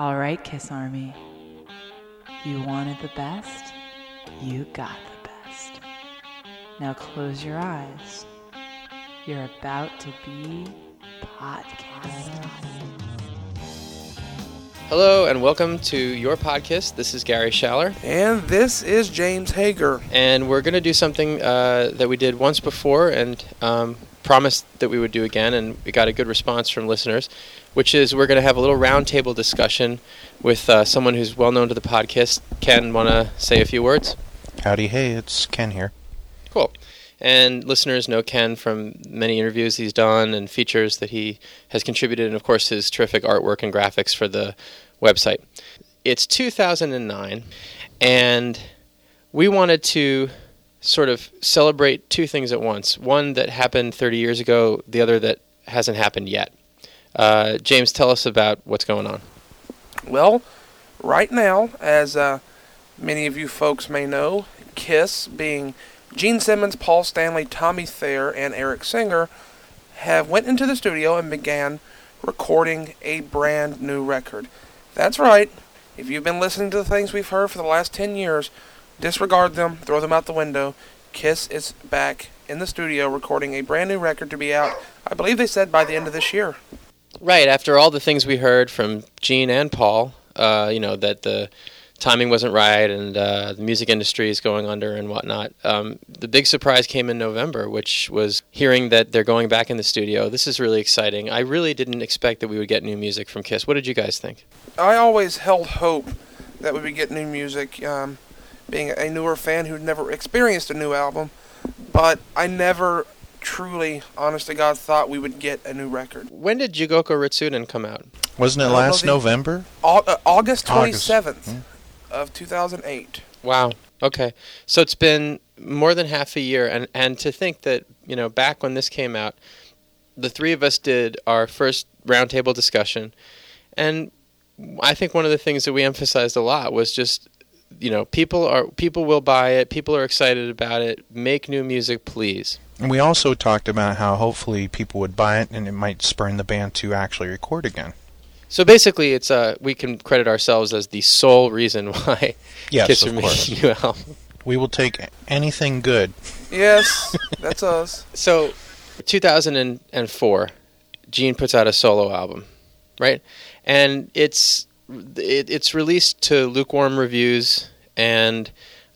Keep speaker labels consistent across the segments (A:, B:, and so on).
A: All right, Kiss Army. You wanted the best, you got the best. Now close your eyes. You're about to be podcast.
B: Hello and welcome to your podcast. This is Gary Schaller,
C: And this is James Hager.
B: and we're going to do something uh, that we did once before and um, promised that we would do again, and we got a good response from listeners, which is we're going to have a little roundtable discussion with uh, someone who's well known to the podcast. Ken, want to say a few words?
D: Howdy, hey, it's Ken here.
B: Cool. And listeners know Ken from many interviews he's done and features that he has contributed, and of course his terrific artwork and graphics for the website. It's 2009, and we wanted to sort of celebrate two things at once one that happened 30 years ago, the other that hasn't happened yet. Uh, James, tell us about what's going on.
C: Well, right now, as uh, many of you folks may know, Kiss, being Gene Simmons, Paul Stanley, Tommy Thayer, and Eric Singer, have went into the studio and began recording a brand new record. That's right. If you've been listening to the things we've heard for the last 10 years, disregard them, throw them out the window. Kiss is back in the studio recording a brand new record to be out, I believe they said by the end of this year.
B: Right after all the things we heard from Gene and Paul, uh, you know that the timing wasn't right and uh, the music industry is going under and whatnot. Um, the big surprise came in November, which was hearing that they're going back in the studio. This is really exciting. I really didn't expect that we would get new music from Kiss. What did you guys think?
C: I always held hope that we would get new music, um, being a newer fan who'd never experienced a new album, but I never truly, honest to God, thought we would get a new record.
B: When did Jigoku Retsuden come out?
D: Wasn't it
C: I know
D: last
C: the-
D: November?
C: Au- uh, August
D: August,
C: 27th
D: yeah.
C: of 2008.
B: Wow. Okay. So it's been more than half a year, and and to think that you know back when this came out, the three of us did our first roundtable discussion, and I think one of the things that we emphasized a lot was just you know people are people will buy it, people are excited about it. Make new music, please.
D: And we also talked about how hopefully people would buy it and it might spurn the band to actually record again.
B: So basically, it's uh we can credit ourselves as the sole reason why
D: Yes,
B: Kiss
D: of
B: are
D: course.
B: making a new album.
D: We will take anything good.
C: Yes, that's us.
B: So, 2004, Gene puts out a solo album, right? And it's it, it's released to lukewarm reviews, and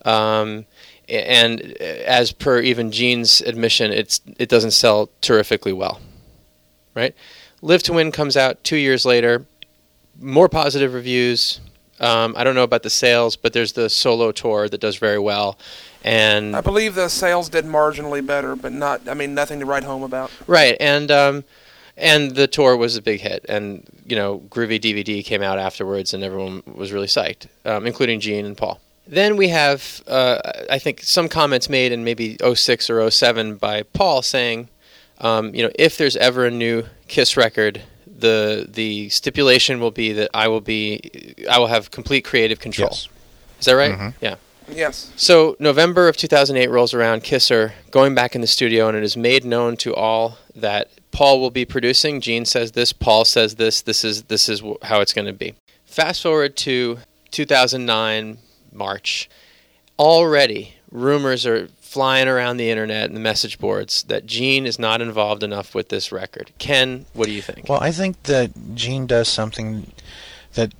B: um, and as per even Gene's admission, it's it doesn't sell terrifically well, right? Live to Win comes out two years later, more positive reviews. Um, I don't know about the sales, but there's the solo tour that does very well, and
C: I believe the sales did marginally better, but not, I mean, nothing to write home about.
B: Right, and um, and the tour was a big hit, and you know, Groovy DVD came out afterwards, and everyone was really psyched, um, including Gene and Paul. Then we have, uh, I think, some comments made in maybe 06 or 07 by Paul saying, um, you know, if there's ever a new Kiss record, the the stipulation will be that I will be, I will have complete creative control.
D: Yes.
B: Is that right?
D: Mhm.
B: Yeah.
C: Yes.
B: So November of 2008 rolls around. Kiss are going back in the studio, and it is made known to all that Paul will be producing. Gene says this. Paul says this. This is this is how it's going to be. Fast forward to 2009 March. Already, rumors are flying around the internet and the message boards that Gene is not involved enough with this record. Ken, what do you think?
D: Well, I think that Gene does something that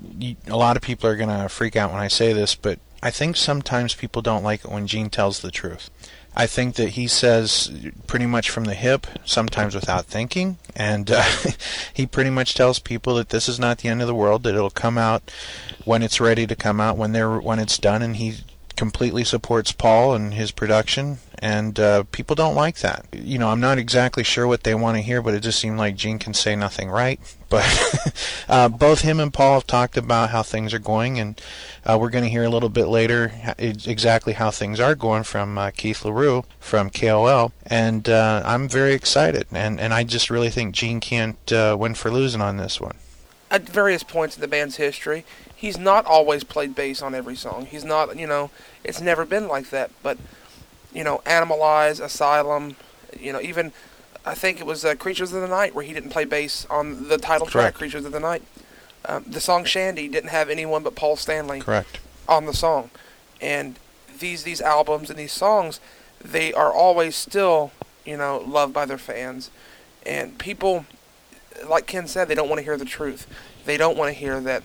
D: a lot of people are going to freak out when I say this, but I think sometimes people don't like it when Gene tells the truth. I think that he says pretty much from the hip, sometimes without thinking, and uh, he pretty much tells people that this is not the end of the world. That it'll come out when it's ready to come out, when they're when it's done, and he completely supports Paul and his production. And uh, people don't like that. You know, I'm not exactly sure what they want to hear, but it just seemed like Gene can say nothing right. But uh, both him and Paul have talked about how things are going, and uh, we're going to hear a little bit later exactly how things are going from uh, Keith Leroux from KOL. And uh, I'm very excited, and, and I just really think Gene can't uh, win for losing on this one.
C: At various points in the band's history, he's not always played bass on every song. He's not, you know, it's never been like that. But, you know, Animalize, Asylum, you know, even I think it was uh, Creatures of the Night where he didn't play bass on the title track, Creatures of the Night. Um, the song Shandi didn't have anyone but Paul Stanley
D: Correct.
C: on the song, and these these albums and these songs, they are always still you know loved by their fans, and people, like Ken said, they don't want to hear the truth. They don't want to hear that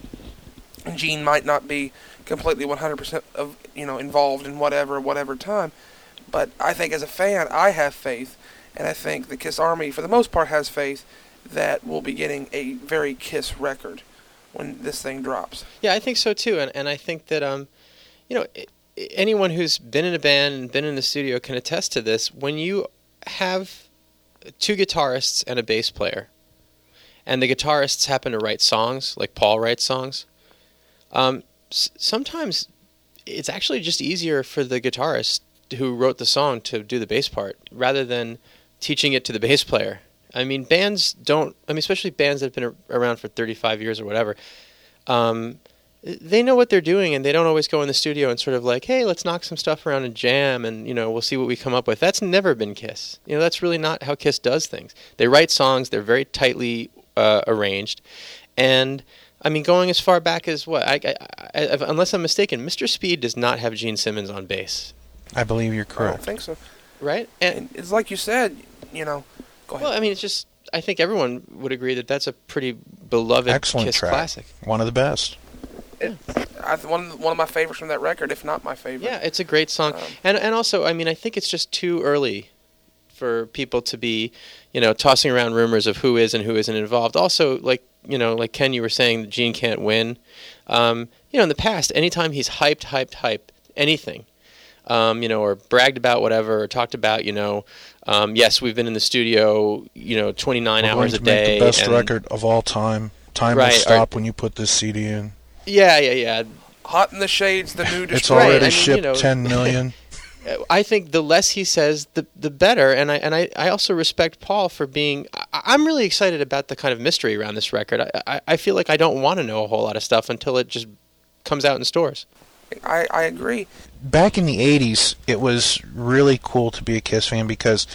C: Gene might not be completely 100% of you know involved in whatever whatever time, but I think as a fan, I have faith, and I think the Kiss Army for the most part has faith that we'll be getting a very Kiss record when this thing drops.
B: Yeah, I think so too, and and I think that um, you know, anyone who's been in a band and been in the studio can attest to this. When you have two guitarists and a bass player, and the guitarists happen to write songs like Paul writes songs, um, s- sometimes it's actually just easier for the guitarist who wrote the song to do the bass part rather than teaching it to the bass player. I mean, bands don't. I mean, especially bands that have been around for 35 years or whatever. Um, they know what they're doing, and they don't always go in the studio and sort of like, "Hey, let's knock some stuff around and jam, and you know, we'll see what we come up with." That's never been Kiss. You know, that's really not how Kiss does things. They write songs. They're very tightly uh, arranged, and I mean, going as far back as what? I, I, I, unless I'm mistaken, Mr. Speed does not have Gene Simmons on bass,
D: I believe you're correct.
C: I don't think so.
B: right? And
C: And it's like you said, you know. Go ahead.
B: well, I mean, it's just. I think everyone would agree that that's a pretty beloved
D: Excellent
B: Kiss
D: track.
B: classic.
D: One of the best.
C: I, one one of my favorites from that record, if not my favorite.
B: Yeah, it's a great song,
C: Um,
B: and and also, I mean, I think it's just too early for people to be, you know, tossing around rumors of who is and who isn't involved. Also, like you know, like Ken, you were saying, that Gene can't win. Um, you know, in the past, anytime he's hyped, hyped, hyped anything, um, you know, or bragged about whatever, or talked about, you know, um, yes, we've been in the studio, you know, 29
D: We're
B: hours
D: going
B: a
D: to
B: day.
D: make the best
B: and-
D: record of all time. Time
B: Right,
D: will
B: or-
D: stop when you put this CD in.
B: Yeah, yeah, yeah.
C: Hot in the Shades, the new
D: It's
C: destroyer.
D: already
B: I mean, you
D: shipped
B: know-
D: 10 million.
B: I think the less he says, the the better. And I and I, I also respect Paul for being. I, I'm really excited about the kind of mystery around this record. I, I, I feel like I don't want to know a whole lot of stuff until it just comes out in stores.
C: I, I agree.
D: back in the 80s, it was really cool to be a Kiss fan because,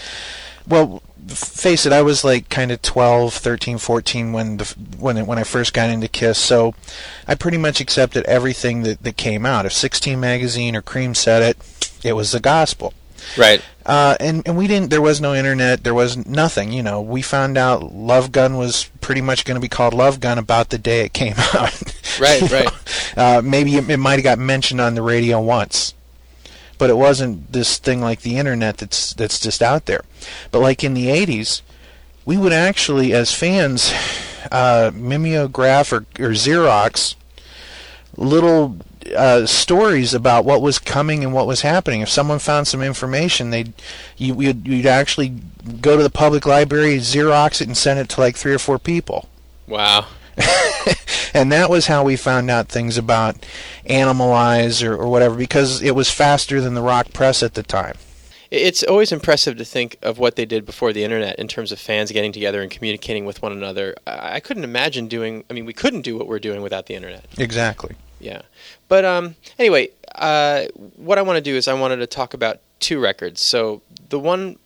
D: well, face it, I was like kind of 12, 13, 14 when the when it, when I first got into Kiss. So I pretty much accepted everything that, that came out. If 16 magazine or Cream said it, it was the gospel.
B: Right.
D: Uh, and and we didn't. There was no internet. There was nothing. You know, we found out Love Gun was pretty much going to be called Love Gun about the day it came out.
B: Right, right.
D: Uh, maybe it, it might have got mentioned on the radio once, but it wasn't this thing like the internet that's that's just out there. But like in the '80s, we would actually, as fans, uh, mimeograph or, or Xerox little uh, stories about what was coming and what was happening. If someone found some information, they'd you, you'd, you'd actually go to the public library, Xerox it, and send it to like three or four people.
B: Wow.
D: and that was how we found out things about Animalize or, or whatever because it was faster than the rock press at the time.
B: It's always impressive to think of what they did before the internet in terms of fans getting together and communicating with one another. I couldn't imagine doing. I mean, we couldn't do what we're doing without the internet.
D: Exactly.
B: Yeah. But um, anyway, uh, what I want to do is I wanted to talk about two records. So the one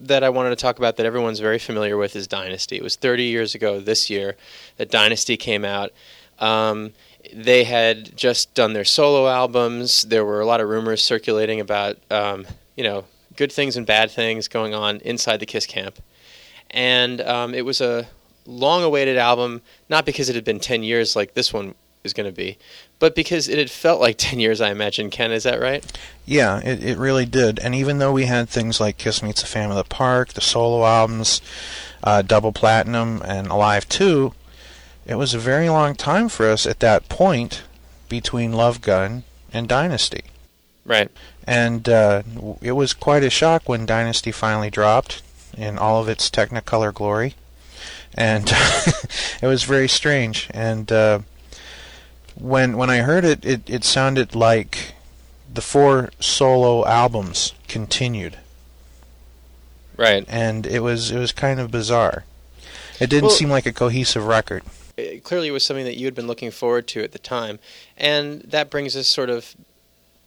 B: that I wanted to talk about that everyone's very familiar with is Dynasty. It was 30 years ago this year that Dynasty came out. Um, they had just done their solo albums. There were a lot of rumors circulating about, um, you know, good things and bad things going on inside the Kiss camp. And um, it was a long awaited album, not because it had been 10 years like this one is going to be, but because it had felt like 10 years, I imagine. Ken, is that right?
D: Yeah, it, it really did. And even though we had things like Kiss Meets the Phantom of the Park, the solo albums, uh, Double Platinum, and Alive 2, it was a very long time for us at that point between Love Gun and Dynasty.
B: Right.
D: And uh, it was quite a shock when Dynasty finally dropped in all of its Technicolor glory. And it was very strange. And uh, when when I heard it, it, it sounded like the four solo albums continued,
B: Right.
D: and it was it was kind of bizarre. It didn't
B: Well-
D: seem like a cohesive record.
B: It clearly it was something that you had been looking forward to at the time. And that brings us sort of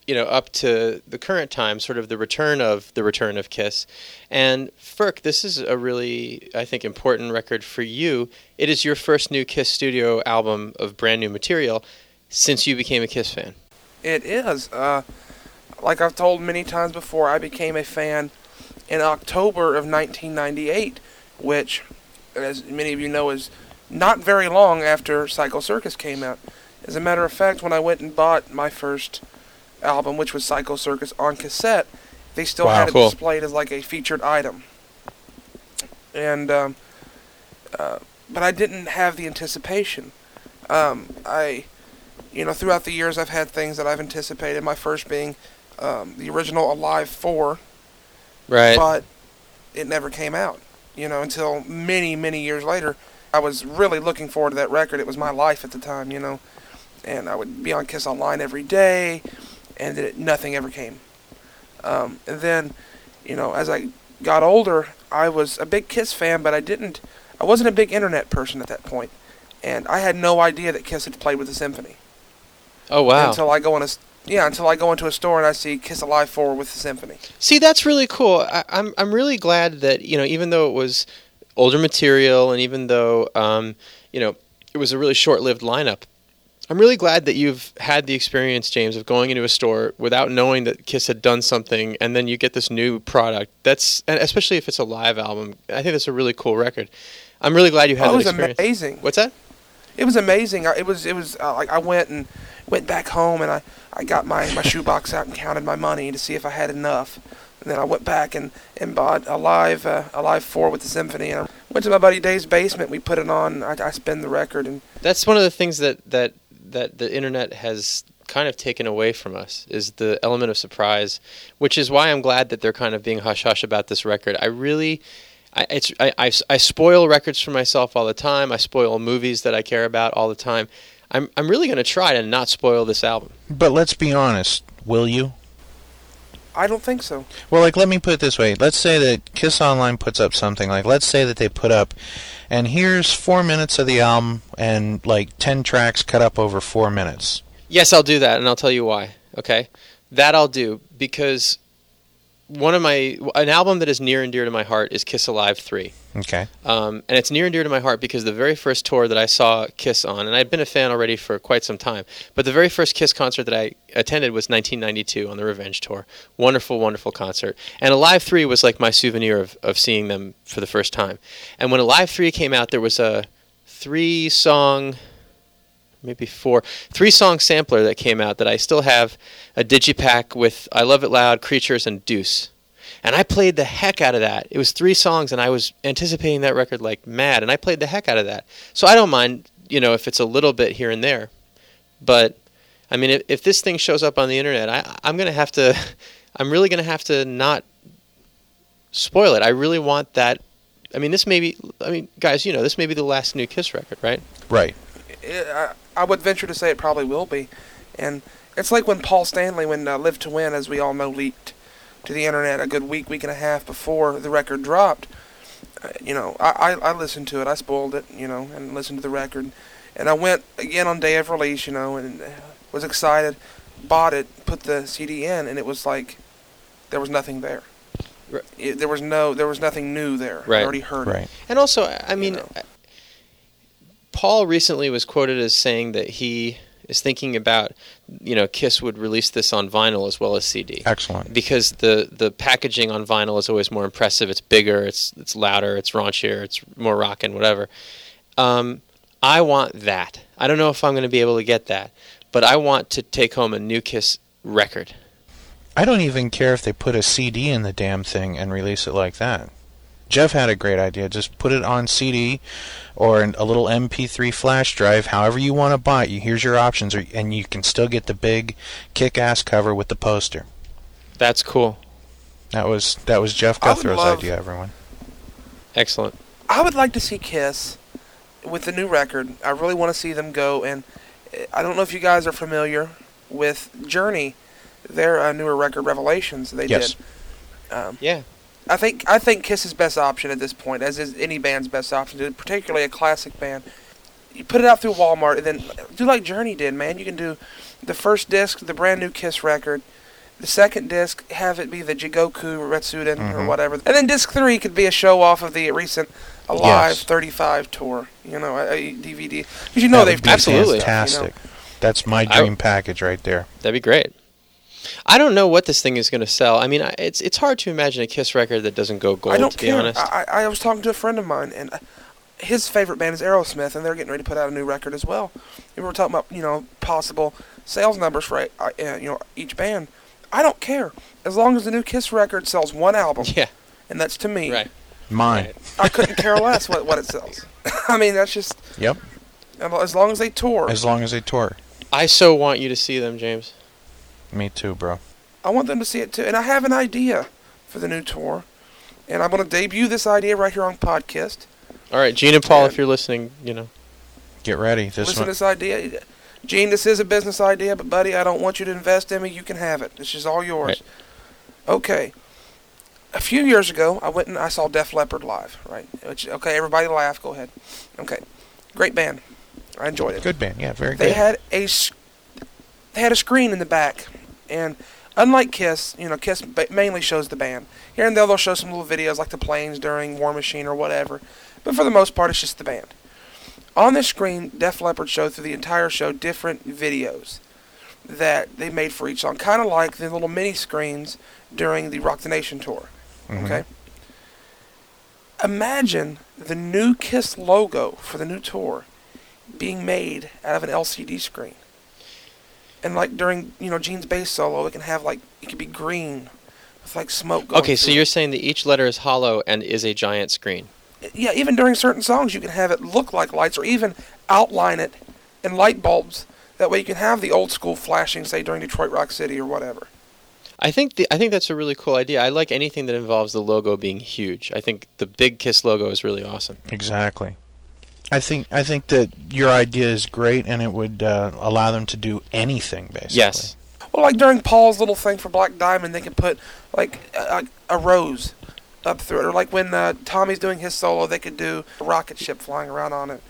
B: you know, up to the current time, sort of the return of the return of Kiss. And Ferk, this is a really, I think, important record for you. It is your first new Kiss studio album of brand new material since you became a Kiss fan.
C: It is. Uh, like I've told many times before, I became a fan in October of 1998, which, as many of you know, is not very long after Psycho Circus came out. As a matter of fact, when I went and bought my first album, which was Psycho Circus on cassette, they still
D: Wow.
C: had it
B: Cool.
C: displayed as like a featured item. And, um, uh, but I didn't have the anticipation. Um, I, you know, throughout the years, I've had things that I've anticipated. My first being um, the original Alive 4,
B: Right.
C: but it never came out. You know, until many, many years later, I was really looking forward to that record. It was my life at the time, you know, and I would be on Kiss Online every day, and it, nothing ever came. Um, and then, you know, as I got older, I was a big Kiss fan, but I didn't. I wasn't a big internet person at that point, and I had no idea that Kiss had played with the symphony
B: oh wow.
C: until I go in a yeah until I go into a store and I see Kiss Alive 4 with the symphony.
B: See, that's really cool. I, I'm I'm really glad that you know, even though it was older material, and even though um, you know it was a really short-lived lineup, I'm really glad that you've had the experience, James, of going into a store without knowing that Kiss had done something, and then you get this new product. That's and especially if it's a live album. I think that's a really cool record. I'm really glad you had
C: Oh, it
B: that
C: was
B: experience.
C: amazing.
B: What's that?
C: It was amazing. I- It was it was uh, like I went and went back home and I, I got my, my shoebox out and counted my money to see if I had enough. And then I went back and, and bought a live uh, a live four with the symphony. And I went to my buddy Dave's basement. We put it on. I, I spin the record and
B: That's one of the things that that that the internet has kind of taken away from us is the element of surprise, which is why I'm glad that they're kind of being hush hush about this record. I really. I, it's I, I, I spoil records for myself all the time. I spoil movies that I care about all the time. I'm I'm really going to try to not spoil this album.
D: But let's be honest, will you?
C: I don't think so.
D: Well, like, let me put it this way. Let's say that Kiss Online puts up something. Like, let's say that they put up, and here's four minutes of the album, and like ten tracks cut up over four minutes.
B: Yes, I'll do that, and I'll tell you why. Okay, that I'll do because one of my an album that is near and dear to my heart is Kiss Alive three.
D: Okay.
B: Um, and it's near and dear to my heart because the very first tour that I saw Kiss on, and I'd been a fan already for quite some time, but the very first Kiss concert that I attended was 1992 on the Revenge Tour. Wonderful, wonderful concert. And Alive 3 was like my souvenir of, of seeing them for the first time. And when Alive 3 came out, there was a three song, maybe four, three song sampler that came out that I still have a digipack with I Love It Loud, Creatures, and Deuce. And I played the heck out of that. It was three songs, and I was anticipating that record like mad, and I played the heck out of that. So I don't mind, you know, if it's a little bit here and there. But I mean, if, if this thing shows up on the internet, I, I'm gonna have to, I'm really gonna have to not spoil it. I really want that. I mean, this may be. I mean, guys, you know, this may be the last new Kiss record, right?
D: Right.
C: it, I, I would venture to say it probably will be. And it's like when Paul Stanley, when uh, Live to Win, as we all know, leaked to the internet a good week, week and a half before the record dropped. Uh, you know, I, I, I listened to it. I spoiled it, you know, and listened to the record. And I went again on day of release, you know, and uh, was excited, bought it, put the CD in, and it was like there was nothing there.
B: Right.
C: It, there was no, there was nothing new there.
B: Right.
C: I already heard it.
B: And also, I mean,
C: know.
B: Paul recently was quoted as saying that he is thinking about, you know, Kiss would release this on vinyl as well as CD.
D: Excellent.
B: because the the packaging on vinyl is always more impressive. It's bigger, it's it's louder, it's raunchier, it's more rockin', whatever. Um, I want that. I don't know if I'm going to be able to get that, but I want to take home a new Kiss record.
D: I don't even care if they put a CD in the damn thing and release it like that. Jeff had a great idea. Just put it on CD or an, a little MP3 flash drive, however you want to buy it. You, here's your options, or, and you can still get the big kick-ass cover with the poster.
B: That's cool.
D: That was that was Jeff
C: I would
D: Guthrow's
C: love-
D: idea. Everyone.
B: Excellent.
C: I would like to see Kiss with the new record. I really want to see them go. And uh, I don't know if you guys are familiar with Journey, their uh, newer record, Revelations. They
D: Yes.
C: did. Um,
B: Yeah.
C: I think I think Kiss's best option at this point, as is any band's best option, particularly a classic band. you put it out through Walmart, and then do like Journey did, man. You can do the first disc, the brand new Kiss record. The second disc, have it be the Jigoku Retsuden or
D: Mhm.
C: whatever, and then disc three could be a show off of the recent Alive
D: Yes.
C: 35 tour. You know, a, a DVD because you know
D: That
C: they've
D: would be
C: done some
B: Absolutely.
C: stuff, you know.
D: fantastic. That's my
B: I-
D: dream package right there.
B: That'd be great. I don't know what this thing is going to sell. I mean, I- it's it's hard to imagine a Kiss record that doesn't go gold.
C: I don't
B: to be
C: care.
B: honest,
C: I, I I was talking to a friend of mine, and uh, his favorite band is Aerosmith, and they're getting ready to put out a new record as well. And we were talking about you know possible sales numbers for uh, uh, you know each band. I don't care as long as the new Kiss record sells one album,
B: yeah,
C: and that's to me.
B: right.
D: Mine.
B: Right.
C: I couldn't care less what what it sells. I mean, that's just
D: Yep.
C: as long as they tour.
D: As long as they tour.
B: I so want you to see them, James.
D: Me too, bro.
C: I want them to see it too, and I have an idea for the new tour, and I'm going to debut this idea right here on podcast.
B: All right, Gene and Paul,
C: Yeah.
B: if you're listening, you know,
D: Get ready. This
C: Listen
D: one.
C: to this idea. Gene, this is a business idea, but buddy, I don't want you to invest in me. You can have it. This is all yours.
B: Right.
C: Okay. A few years ago, I went and I saw Def Leppard live, right? Which, okay, everybody laugh. Go ahead. Okay. Great band. I enjoyed it.
D: Good band. Yeah, very
C: They
D: good.
C: had a s- they had a screen in the back, and unlike Kiss, you know, Kiss mainly shows the band. Here and there, they'll show some little videos like the planes during War Machine or whatever, but for the most part, it's just the band. On this screen, Def Leppard showed through the entire show different videos that they made for each song, kind of like the little mini screens during the Rock the Nation tour.
D: Mhm.
C: Okay. Imagine the new Kiss logo for the new tour being made out of an LCD screen. And like during, you know, Gene's bass solo, it can have like it could be green with like smoke going
B: okay. So you're
C: it.
B: saying that each letter is hollow and is a giant screen.
C: Yeah, even during certain songs you can have it look like lights or even outline it in light bulbs. That way you can have the old school flashing, say during Detroit Rock City or whatever.
B: I think the, I think that's a really cool idea. I like anything that involves the logo being huge. I think the big Kiss logo is really awesome.
D: Exactly. I think I think that your idea is great, and it would uh, allow them to do anything basically.
B: Yes.
C: Well, like during Paul's little thing for Black Diamond, they can put like a, a rose up through it, or like when uh, Tommy's doing his solo, they could do a rocket ship flying around on it.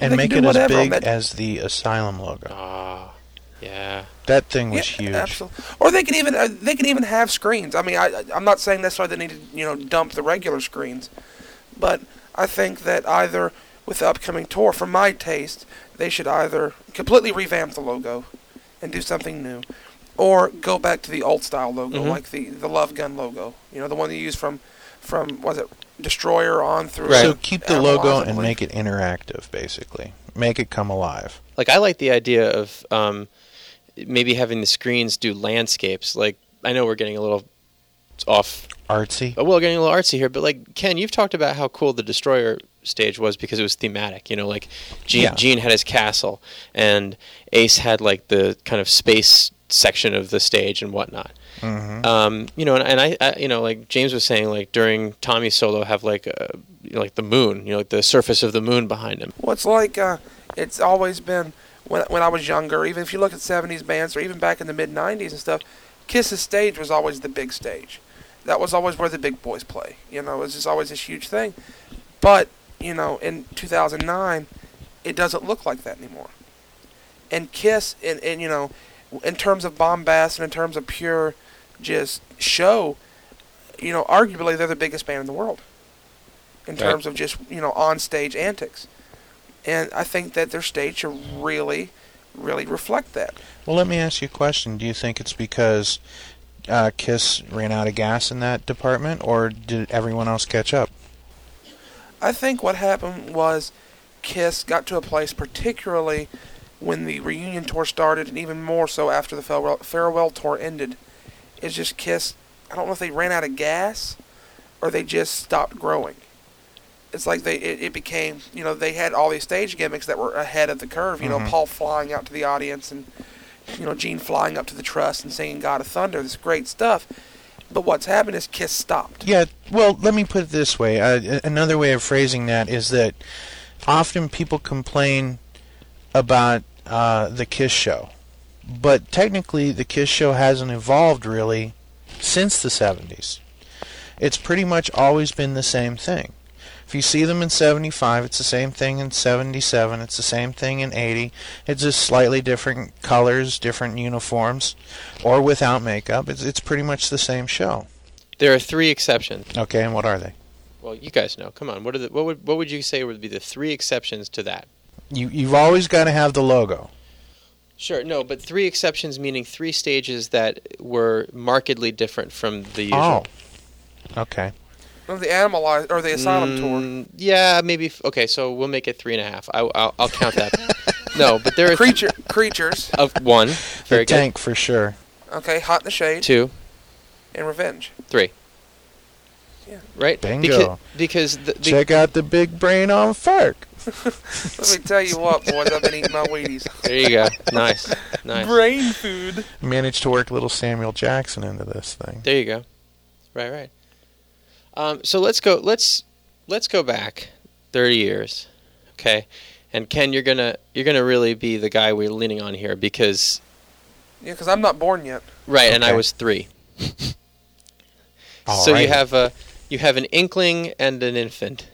D: and
C: They
D: make it as big
C: that-
D: as the Asylum logo.
B: Ah, yeah.
D: That thing was
C: yeah,
D: huge.
C: absolutely. Or they can even uh, they can even have screens. I mean, I I- I'm not saying necessarily they need to you know dump the regular screens, but I think that either with the upcoming tour, for my taste, they should either completely revamp the logo and do something new, or go back to the old style logo,
B: Mhm.
C: like the the Love Gun logo. You know, the one they used from from was it Destroyer on through.
B: Right.
D: So keep the
C: Animalize,
D: logo and make it interactive, basically. Make it come alive.
B: Like I like the idea of um, maybe having the screens do landscapes. Like I know we're getting a little off.
D: Artsy.
B: Well, getting a little artsy here, but like Ken, you've talked about how cool the Destroyer stage was because it was thematic. You know, like Gene,
D: Yeah.
B: Gene had his castle, and Ace had like the kind of space section of the stage and whatnot.
D: hmm
B: Um, you know, and, and I, I, you know, like James was saying, like during Tommy's solo, have like, uh, you know, like the moon, you know, like the surface of the moon behind him.
C: Well, it's like uh, it's always been when when I was younger. Even if you look at '70s bands, or even back in the mid '90s and stuff, Kiss's stage was always the big stage. That was always where the big boys play. You know, it was just always this huge thing. But you know, in 2009, it doesn't look like that anymore. And Kiss, in, in you know, in terms of bombast and in terms of pure just show, you know, arguably they're the biggest band in the world. In
B: Right.
C: terms of just you know on stage antics. And I think that their stage should really, really reflect that.
D: Well, let me ask you a question. Do you think it's because uh, Kiss ran out of gas in that department, or did everyone else catch up?
C: I think what happened was Kiss got to a place, particularly when the reunion tour started, and even more so after the farewell, farewell tour ended. It's just Kiss. I don't know if they ran out of gas or they just stopped growing. It's like they it, it became you know they had all these stage gimmicks that were ahead of the curve. You know,
D: Mhm.
C: Paul flying out to the audience and you know Gene flying up to the truss and singing "God of Thunder." This great stuff. But what's happened is Kiss stopped.
D: Yeah, well, let me put it this way. Uh, another way of phrasing that is that often people complain about uh, the Kiss show, but technically the Kiss show hasn't evolved really since the 70s. It's pretty much always been the same thing. If you see them in 75, it's the same thing in 77. It's the same thing in 80. It's just slightly different colors, different uniforms, or without makeup. It's it's pretty much the same show.
B: There are three exceptions.
D: Okay, and what are they?
B: Well, you guys know. Come on. What are the what would what would you say would be the three exceptions to that?
D: You you've always got to have the logo.
B: Sure. No, but three exceptions meaning three stages that were markedly different from the usual.
D: Oh. Okay.
C: Or the animal or the asylum tour.
B: Mm, Yeah, maybe. f- Okay, so we'll make it three and a half. I, I'll, I'll count that. no, but there are
C: Creature creatures.
B: of one. Very
D: the tank for sure.
C: Okay, hot in the shade
B: Two,
C: and revenge.
B: three.
C: Yeah.
B: Right.
D: Bingo.
B: Because, because the, the,
D: Check out the big brain on Fark.
C: Let me tell you what, boys, I've been eating my Wheaties.
B: there you go. Nice, nice.
C: Brain food.
D: Managed to work little Samuel Jackson into this thing.
B: There you go. Right, right. Um, so let's go. Let's let's go back thirty years, okay? And Ken, you're gonna you're gonna really be the guy we're leaning on here because
C: Yeah, because I'm not born yet.
B: right, and I was three.
D: All
B: so you have a you have an inkling and an infant.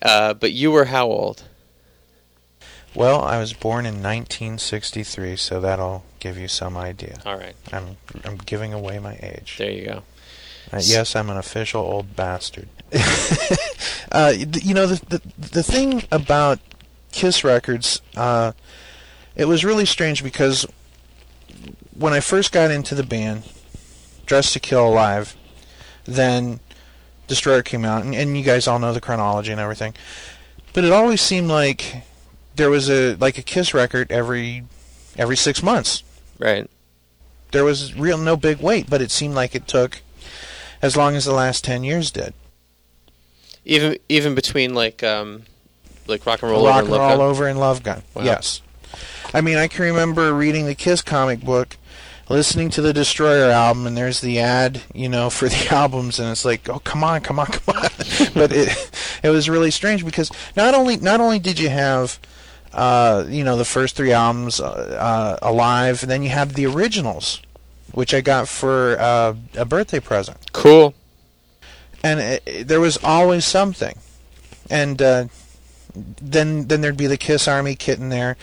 B: Uh, but you were how old?
D: Well, I was born in 1963, so that'll give you some idea.
B: All right,
D: I'm I'm giving away my age.
B: there you go.
D: Uh, yes, I'm an official old bastard. uh, you know the, the the thing about Kiss records, uh, it was really strange because when I first got into the band, Dressed to Kill Alive, then Destroyer came out, and, and you guys all know the chronology and everything. But it always seemed like there was a like a Kiss record every every six months
B: Right.
D: there was real no big wait, but it seemed like it took as long as the last ten years did.
B: Even even between like um, like rock and roll
D: Rock
B: over
D: and
B: Love
D: Roll Over and Love Gun.
B: Wow.
D: Yes. I mean, I can remember reading the Kiss comic book, listening to the Destroyer album, and there's the ad, you know, for the albums, and it's like, oh, come on, come on, come on. but it it was really strange because not only not only did you have uh, you know the first three albums uh, uh, alive, and then you had the originals, which I got for uh, a birthday present.
B: Cool.
D: and it, it- there was always something. And uh, then then there'd be the Kiss Army kit in there,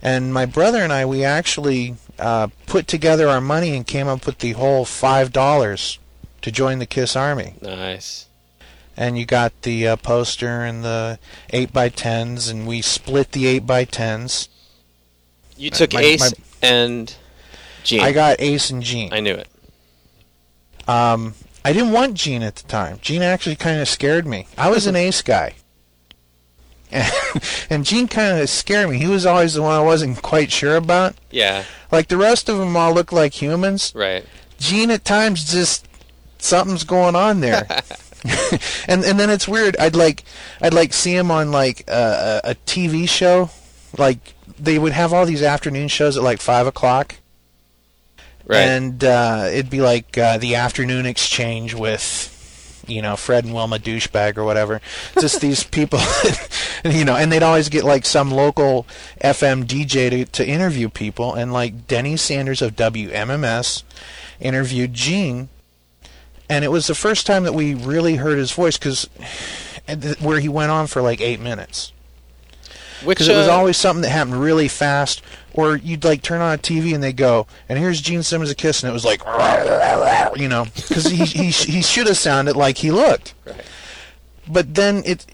D: and my brother and I we actually uh, put together our money and came up with the whole five dollars to join the Kiss Army.
B: Nice.
D: And you got the uh, poster and the eight by tens, and we split the eight by tens.
B: You took
D: my-
B: Ace
D: my-
B: and Gene.
D: I got Ace and Gene.
B: I knew it.
D: Um, I didn't want Gene at the time. Gene actually kind of scared me. I was an ace guy. And, and Gene kind of scared me. He was always the one I wasn't quite sure about.
B: Yeah.
D: Like the rest of them all look like humans.
B: Right.
D: Gene at times just something's going on there. and and then it's weird. I'd like I'd like see him on like a TV show. Like they would have all these afternoon shows at like five o'clock.
B: Right.
D: And uh, it'd be like uh, the afternoon exchange with, you know, Fred and Wilma douchebag or whatever. Just these people, you know, and they'd always get like some local FM DJ to, to interview people. And like Denny Sanders of WMMS interviewed Gene. And it was the first time that we really heard his voice because where he went on for like eight minutes
B: Which
D: because it was
B: uh,
D: always something that happened really fast, or you'd like turn on a TV and they go, and here's Gene Simmons a kiss, and it was like, you know, because he he he should have sounded like he looked.
B: Right.
D: But then it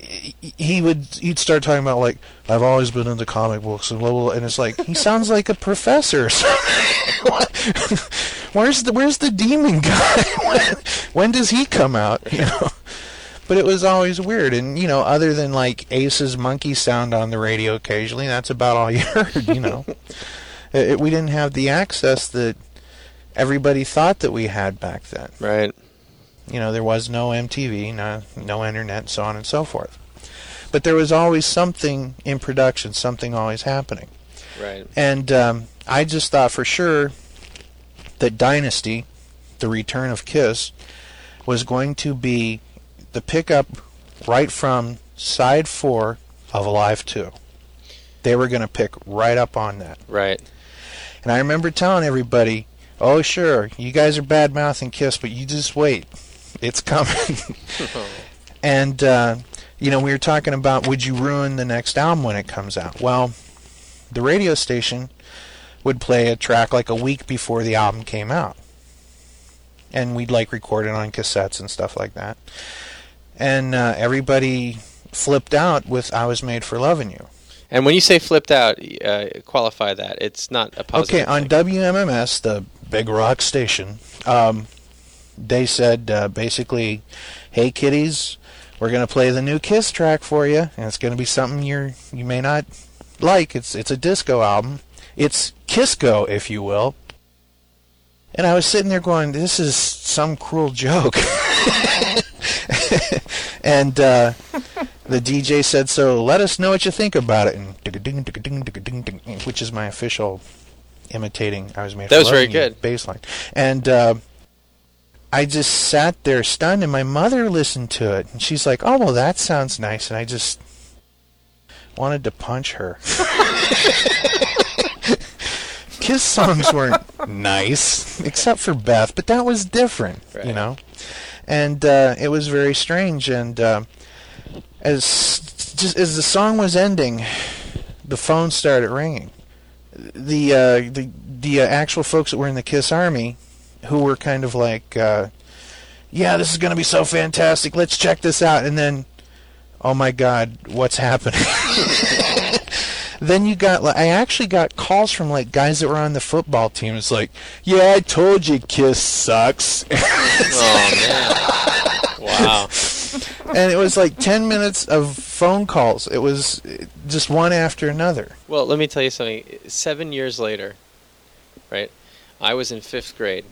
D: he would he'd start talking about like I've always been into comic books and blah blah, blah and it's like he sounds like a professor. or something. where's the where's the demon guy? when, when does he come out? You know. But it was always weird, and you know, other than like Ace's monkey sound on the radio occasionally, that's about all you heard. You know, it, it- we didn't have the access that everybody thought that we had back then.
B: Right.
D: You know, there was no MTV, no no internet, so on and so forth. But there was always something in production, something always happening.
B: Right.
D: And um, I just thought for sure that Dynasty, the return of Kiss, was going to be the pickup right from side four of Alive 2. They were going to pick right up on that.
B: Right.
D: And I remember telling everybody, oh, sure, you guys are bad mouthing Kiss, but you just wait. It's coming. and uh, you know, we were talking about would you ruin the next album when it comes out? Well, the radio station would play a track like a week before the album came out. And we'd like record it on cassettes and stuff like that. And uh, everybody flipped out with I Was Made for Loving You.
B: And when you say flipped out, uh, qualify that. It's not a positive.
D: Okay, on
B: thing.
D: WMMS, the big rock station, um, they said uh, basically, "Hey kiddies, we're gonna play the new Kiss track for you, and it's gonna be something you're you may not like. It's it's a disco album. It's Kissco, if you will." And I was sitting there going, "This is some cruel joke." and uh, the DJ said, "So let us know what you think about it." And which is my official imitating. I was made.
B: That was very good.
D: Bass line, and uh, I just sat there stunned. And my mother listened to it, and she's like, "Oh well, that sounds nice." And I just wanted to punch her. Kiss songs weren't nice, except for Beth, but that was different, you know. And uh, it was very strange. And uh, as just as the song was ending, the phone started ringing. The uh, the the uh, actual folks that were in the Kiss Army, who were kind of like, uh, "Yeah, this is going to be so fantastic. Let's check this out." And then, oh my God, what's happening? then you got like I actually got calls from like guys that were on the football team. It's like, "Yeah, I told you, Kiss sucks."
B: Oh man! wow.
D: and it was like 10 minutes of phone calls. It was just one after another.
B: Well, let me tell you something. Seven years later, right? I was in fifth grade,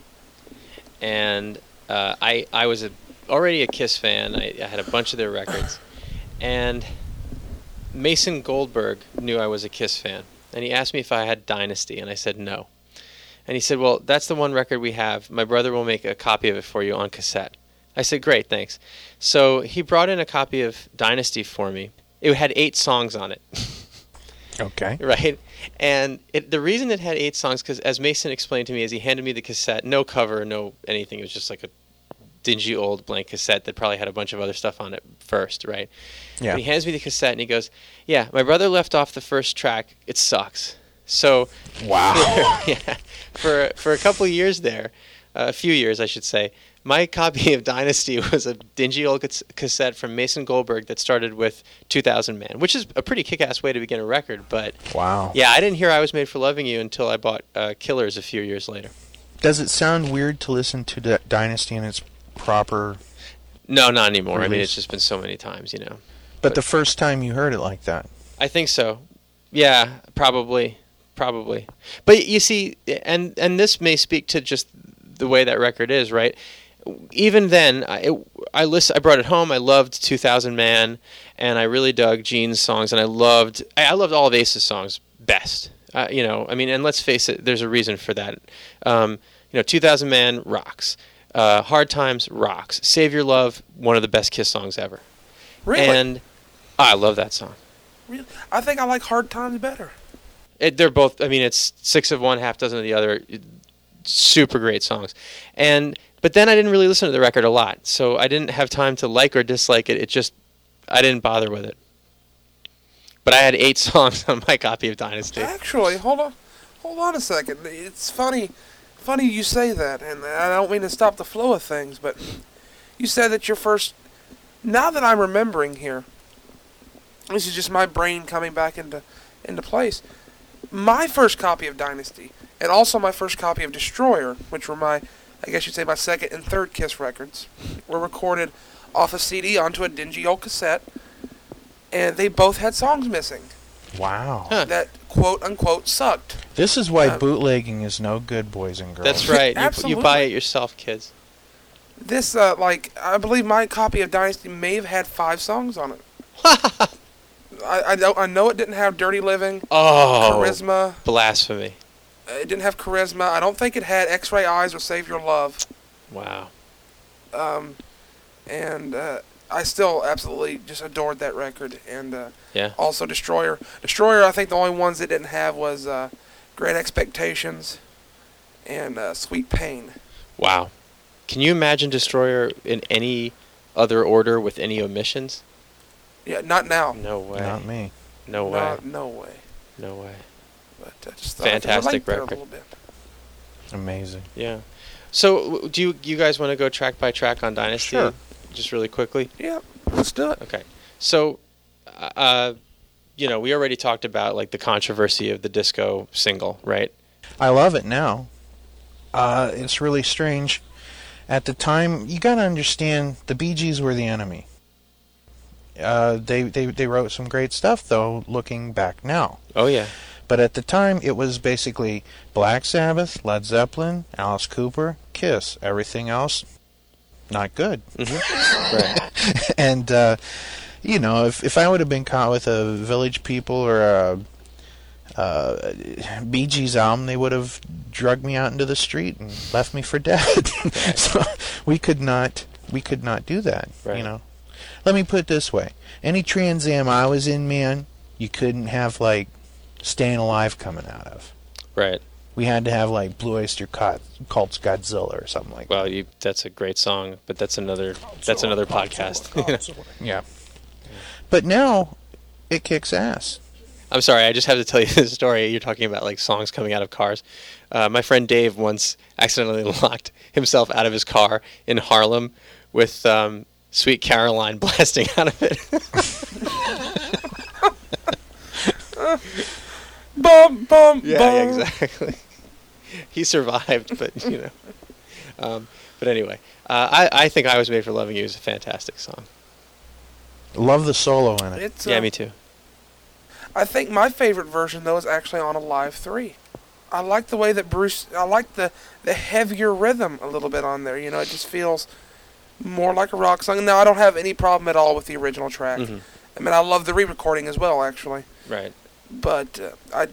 B: and uh, I I was a, already a Kiss fan. I, I had a bunch of their records, and Mason Goldberg knew I was a Kiss fan, and he asked me if I had Dynasty, and I said no. And he said, "Well, that's the one record we have. My brother will make a copy of it for you on cassette." I said, "Great, thanks." So he brought in a copy of Dynasty for me. It had eight songs on it.
D: Okay.
B: right? And it, the reason it had eight songs, because as Mason explained to me, as he handed me the cassette, no cover, no anything. It was just like a dingy old blank cassette that probably had a bunch of other stuff on it first, right?
D: Yeah.
B: And he hands me the cassette and he goes, "Yeah, my brother left off the first track. It sucks." So
D: Wow.
B: yeah, for for a couple years there, uh, a few years I should say, my copy of Dynasty was a dingy old cassette from Mason Goldberg that started with 2000 Man, which is a pretty kick-ass way to begin a record. But
D: wow.
B: yeah, I didn't hear I was made for loving you until I bought uh, Killers a few years later.
D: Does it sound weird to listen to D- Dynasty in its proper?
B: No, not anymore. I mean, it's just been so many times, you know.
D: But the first time you heard it like that,
B: I think so. Yeah, probably, probably. But you see, and and this may speak to just the way that record is, right? Even then, I it, I list, I brought it home. I loved 2000 Man, and I really dug Gene's songs, and I loved I, I loved all of Ace's songs best. Uh, you know, I mean, and let's face it, there's a reason for that. Um, you know, 2000 Man rocks. Uh, Hard Times rocks. Save Your Love, one of the best Kiss songs ever.
C: Really?
B: And I love that song.
C: really? I think I like Hard Times better.
B: It, they're both. I mean, it's six of one, half dozen of the other. Super great songs, and but then I didn't really listen to the record a lot, so I didn't have time to like or dislike it. It just I didn't bother with it. But I had eight songs on my copy of Dynasty.
C: Actually, hold on, hold on a second. It's funny, funny you say that, and I don't mean to stop the flow of things, but you said that your first. Now that I'm remembering here, this is just my brain coming back into into place. My first copy of Dynasty, and also my first copy of Destroyer, which were my, I guess you'd say my second and third Kiss records, were recorded off a CD onto a dingy old cassette, and they both had songs missing
D: wow.
B: Huh.
C: that quote unquote sucked.
D: This is why
C: Uh,
D: bootlegging is no good, boys and girls.
B: That's right. You, you buy it yourself, kids.
C: This, uh, like, I believe my copy of Dynasty may have had five songs on it. I, I, don't, I know it didn't have Dirty Living,
B: Oh,
C: Charisma.
B: blasphemy!
C: Uh, It didn't have Charisma. I don't think it had X-Ray Eyes or Save Your Love.
B: Wow.
C: Um, and uh, I still absolutely just adored that record. And uh,
B: Yeah.
C: also Destroyer. Destroyer, I think the only ones it didn't have was uh, Great Expectations and uh, Sweet Pain.
B: Wow. Can you imagine Destroyer in any other order with any omissions?
C: Yeah, not now.
B: No way.
D: Not me.
B: No way.
C: Not- no way.
B: No way.
C: But I just thought I'd
B: Fantastic
C: a
B: record.
C: little bit.
D: Amazing.
B: Yeah. So, do you you guys want to go track by track on Dynasty?
D: Sure.
B: Just really quickly.
C: Yeah, let's do it.
B: Okay. So, uh, you know, we already talked about like the controversy of the disco single, right?
D: I love it now. Uh, it's really strange. At the time, you got to understand the Bee Gees were the enemy. Uh, they, they they wrote some great stuff though. Looking back now,
B: Oh yeah.
D: but at the time it was basically Black Sabbath, Led Zeppelin, Alice Cooper, Kiss. Everything else, not good.
B: Mm-hmm. right.
D: and uh, you know, if if I would have been caught with a Village People or a, uh Gees album, they would have drugged me out into the street and left me for dead. so we could not we could not do that.
B: Right.
D: You know, let me put it this way: any Trans Am I was in, man, you couldn't have like Staying Alive coming out of.
B: Right.
D: We had to have like Blue Oyster Cult, Cult's Godzilla or something like
B: Well, you, that's a great song, but that's another that's another podcast.
D: that. Yeah. But now, it kicks ass.
B: I'm sorry, I just have to tell you this story. You're talking about like songs coming out of cars. Uh, my friend Dave once accidentally locked himself out of his car in Harlem with um, "Sweet Caroline" blasting out of it.
C: Bum bum
B: yeah,
C: bum.
B: exactly. He survived, but you know. Um, but anyway, uh, I I think "I Was Made for Loving You" is a fantastic song.
D: Love the solo in it.
C: It's
B: Yeah,
C: uh,
B: me too.
C: I think my favorite version though is actually on Alive three. I like the way that Bruce. I like the the heavier rhythm a little bit on there. You know, it just feels more like a rock song. Now I don't have any problem at all with the original track.
B: Mhm.
C: I mean, I love the re-recording as well, actually.
B: Right.
C: But uh, I,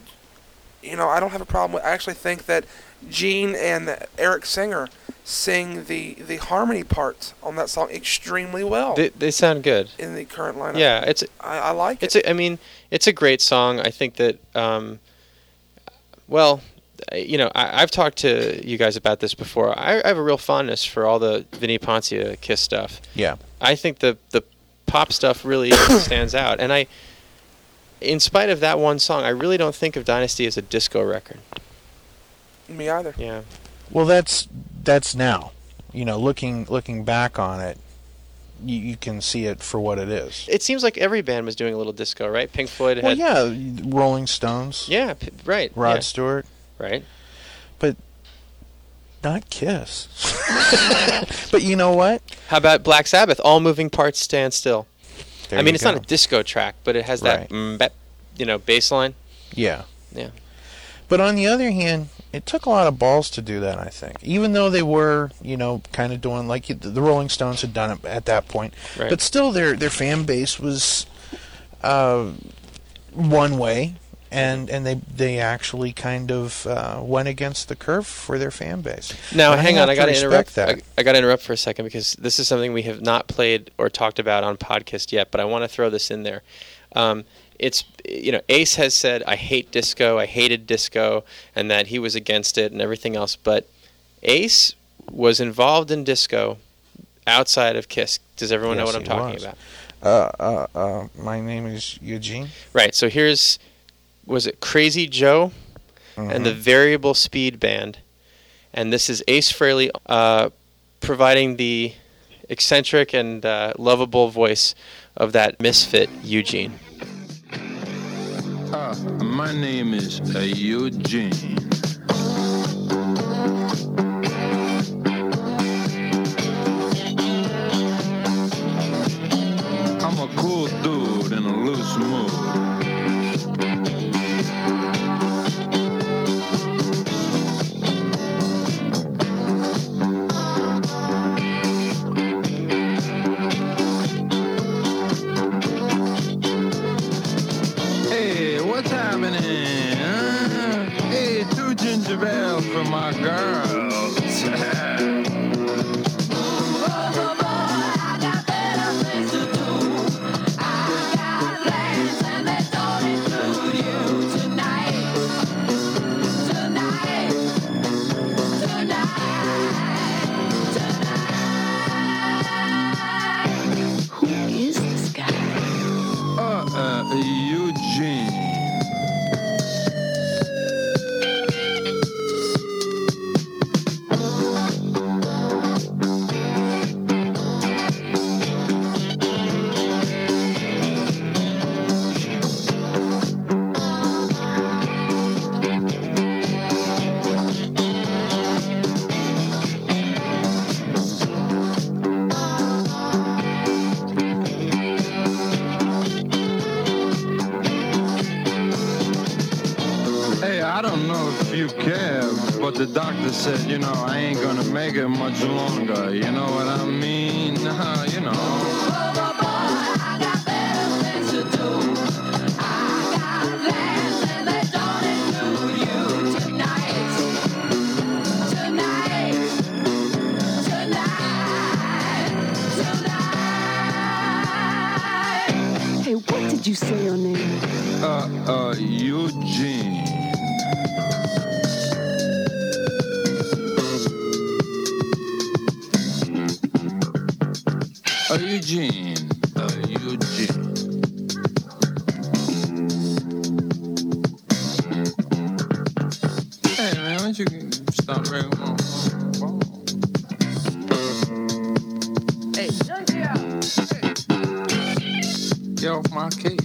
C: you know, I don't have a problem with. I actually think that Gene and Eric Singer sing the the harmony parts on that song extremely well
B: They they sound good.
C: in the current lineup.
B: Yeah, it's
C: I, I like
B: It's
C: it.
B: a, I mean, it's a great song. I think that, um, well, uh, you know, I, I've talked to you guys about this before. I, I have a real fondness for all the Vinnie Poncia Kiss stuff.
D: Yeah.
B: I think the the pop stuff really stands out, and I, in spite of that one song, I really don't think of Dynasty as a disco record.
C: Me either.
B: Yeah,
D: Well, that's that's now. You know, looking looking back on it, you, you can see it for what it is.
B: it seems like every band was doing a little disco, right? Pink Floyd
D: Well, yeah, Rolling Stones,
B: yeah, p- right,
D: Rod
B: yeah,
D: Stewart,
B: right.
D: But not Kiss. but you know what?
B: How about Black Sabbath? All moving parts stand still.
D: There
B: I mean,
D: you
B: it's not a disco track, but it has that,
D: Right.
B: mm, bep, you know, bass line.
D: Yeah.
B: Yeah.
D: But on the other hand, it took a lot of balls to do that, I think. Even though they were, you know, kind of doing like the Rolling Stones had done it at that point.
B: Right.
D: But still their their fan base was uh, one way and and they they actually kind of uh, went against the curve for their fan base.
B: Now,
D: And
B: hang
D: have
B: on. I got to interrupt.
D: that.
B: I, I got to interrupt for a second because this is something we have not played or talked about on podcast yet. But I want to throw this in there. Um, it's you know, Ace has said I hate disco. I hated disco, and that he was against it and everything else. But Ace was involved in disco outside of Kiss. Does everyone know what I'm talking
D: was.
B: about?
D: Uh, uh, uh, my name is Eugene.
B: Right. So here's was it Crazy Joe and the
D: Mhm.
B: Variable Speed Band, and this is Ace Frehley uh, providing the eccentric and uh, lovable voice of that misfit Eugene.
E: My name is Eugene. I'm a cool dude in a loose mood. Said, you know, I ain't gonna make it much longer. Don't you stop my phone? Hey, Get off my case.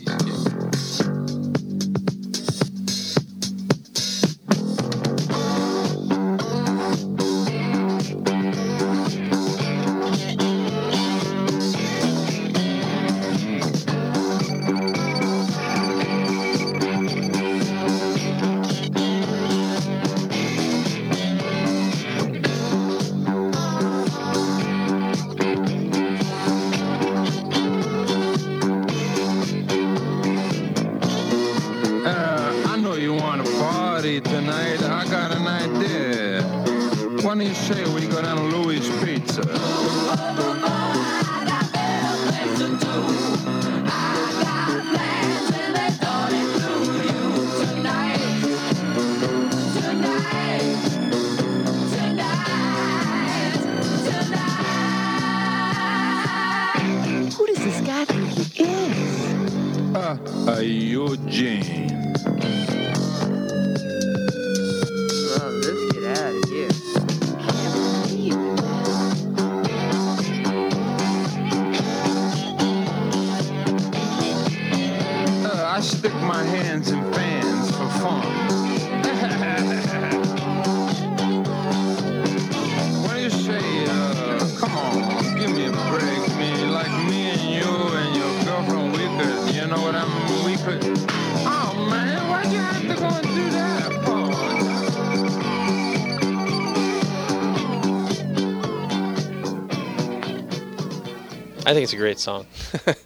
E: I
F: think
B: it's a great song. but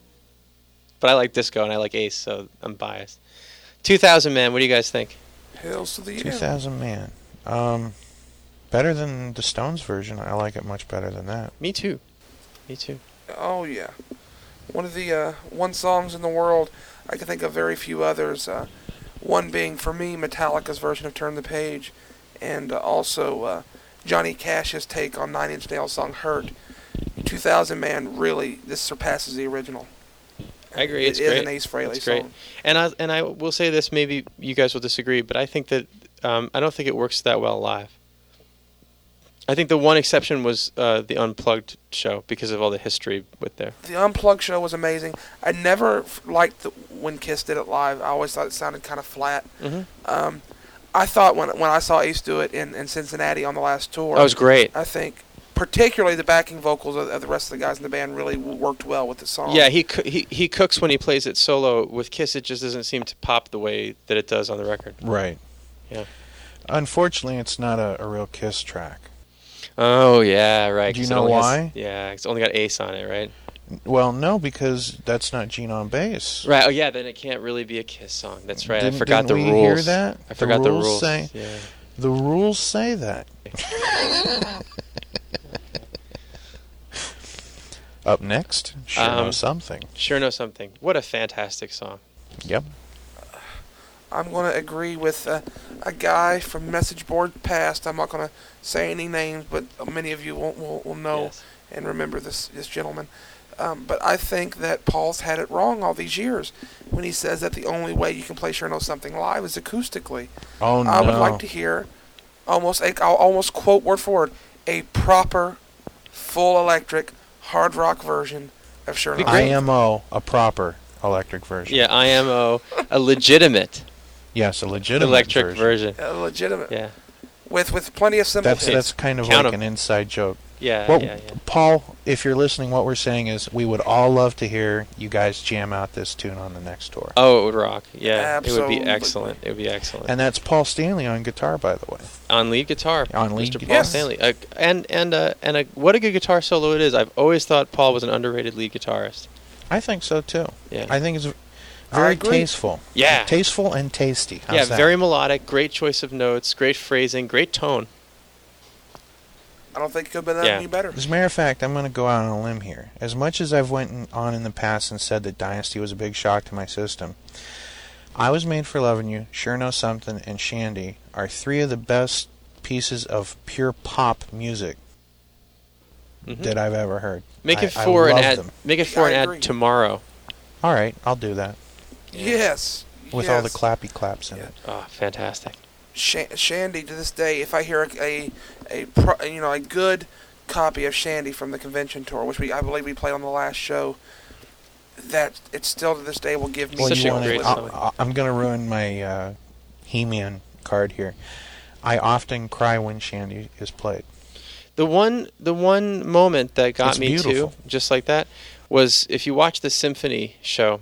B: I like disco and I like Ace, so I'm biased. 2000 Man, what do you guys think?
C: Hills to the end.
D: 2000 man. Um, better than the Stones version. I like it much better than that.
B: Me too. Me too.
C: Oh yeah, one of the uh, one songs in the world. I can think of very few others. Uh, one being for me Metallica's version of "Turn the Page," and uh, also uh, Johnny Cash's take on Nine Inch Nails' song "Hurt." 2000 man, really, this surpasses the original.
B: I agree.
C: It
B: It's
C: is
B: great.
C: an Ace Frehley
B: It's great.
C: song.
B: And I and I will say this. Maybe you guys will disagree, but I think that um, I don't think it works that well live. I think the one exception was uh, the unplugged show because of all the history with there.
C: The Unplugged show was amazing. I never liked the, when Kiss did it live. I always thought it sounded kind of flat.
B: Mhm.
C: Um, I thought when when I saw Ace do it in, in Cincinnati on the last tour,
B: That was great.
C: I think particularly the backing vocals of, of the rest of the guys in the band really worked well with the song.
B: Yeah, he, coo- he he cooks when he plays it solo. With Kiss, it just doesn't seem to pop the way that it does on the record.
D: Right.
B: Yeah.
D: Unfortunately, it's not a, a real Kiss track.
B: Oh yeah, right.
D: Do you know
B: only has-
D: why?
B: yeah, it's only got Ace on it, right?
D: Well, no, because that's not Gene on bass.
B: Right. Oh yeah, then it can't really be a Kiss song. That's right.
D: Didn't-
B: I forgot
D: didn't
B: the
D: we
B: rules.
D: hear that?
B: I
D: The
B: forgot the
D: rules
B: rules.
D: say-
B: Yeah.
D: The rules say that. Up next, sure know
B: Um,
D: something.
B: Sure know something. What a fantastic song.
D: Yep.
C: I'm going to agree with uh, a guy from message board past. I'm not going to say any names, but many of you will, will, will know
B: Yes.
C: and remember this this gentleman. Um, but I think that Paul's had it wrong all these years when he says that the only way you can play Sure Know Something live is acoustically.
D: Oh no.
C: I would like to hear almost a, I'll almost quote word for word a proper full electric hard rock version of Sure
D: IMO, a proper electric version.
B: Yeah, IMO, a legitimate
D: Yes, a legitimate
B: electric
D: version.
B: version.
C: A legitimate.
B: Yeah.
C: With with plenty of simple
D: That's
C: hits.
D: that's kind of
B: Count
D: like
B: 'em.
D: an inside joke.
B: Yeah,
D: Well,
B: yeah, yeah.
D: Paul, if you're listening, what we're saying is we would all love to hear you guys jam out this tune on the next tour.
B: Oh, it would rock. Yeah, it would
C: Absolutely.
B: be excellent. It would be excellent.
D: And that's Paul Stanley on guitar, by the way.
B: on lead guitar,
D: On lead
B: Mr.
D: guitar.
B: Paul
C: Yes.
B: Stanley, uh, and and uh, and a, what a good guitar solo it is. I've always thought Paul was an underrated lead guitarist.
D: I think so too.
B: Yeah,
D: I think it's
C: I
D: very tasteful.
B: yeah,
D: Tasteful and tasty. How's
B: yeah.
D: that?
B: Very melodic, great choice of notes, great phrasing, great tone.
C: I don't think it could have been that
B: Yeah.
C: any better.
D: As a matter of fact, I'm going to go out on a limb here. As much as I've went on in the past and said that Dynasty was a big shock to my system, I Was Made for Loving You, Sure Know Something, and Shandi are three of the best pieces of pure pop music
B: Mhm.
D: that I've ever heard.
B: Make it
D: I
B: for an
D: love
B: ad.
D: them.
B: Make it for
C: I
B: an
C: agree.
B: ad tomorrow.
D: All right, I'll do that
C: Yes.
D: with all the clappy claps in
C: Yeah.
D: it.
B: Oh, fantastic.
C: Sha- Shandi to this day, if I hear a, a, a pro, you know a good copy of Shandi from the convention tour, which we I believe we played on the last show, that it still to this day will give me
D: Well,
B: Such
D: you
B: a
D: wanna-
B: great
D: I, I, I'm going to ruin my uh, He-Man card here. I often cry when Shandi is played.
B: The one, the one moment that got
D: It's
B: me
D: beautiful.
B: too, just like that, was if you watch the symphony show.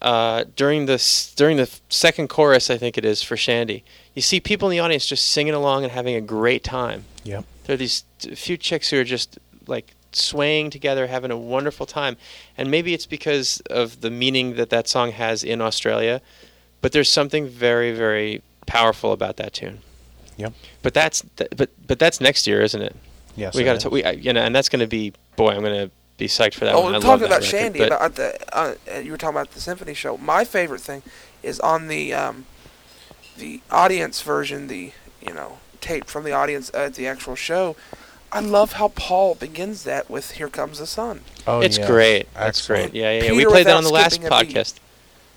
B: Uh, during the during the second chorus, I think it is for Shandi. You see people in the audience just singing along and having a great time.
D: Yep.
B: There are these t- few chicks who are just like swaying together, having a wonderful time. And maybe it's because of the meaning that that song has in Australia, but there's something very, very powerful about that tune.
D: Yep.
B: But that's th- but but that's next year, isn't it?
D: Yes.
B: we got to we I- you know, and that's going to be boy, I'm going to be psyched for that
C: Oh,
B: one. I love
C: talking
B: that
C: about
B: record, Shandi,
C: about the uh, uh, you were talking about the symphony show. My favorite thing is on the um, the audience version, the you know tape from the audience at the actual show. I love how Paul begins that with "Here Comes the Sun."
D: Oh,
B: it's
D: yes.
B: great. That's great. Yeah, yeah, yeah. We played that on the last
C: skipping a beat.
B: podcast.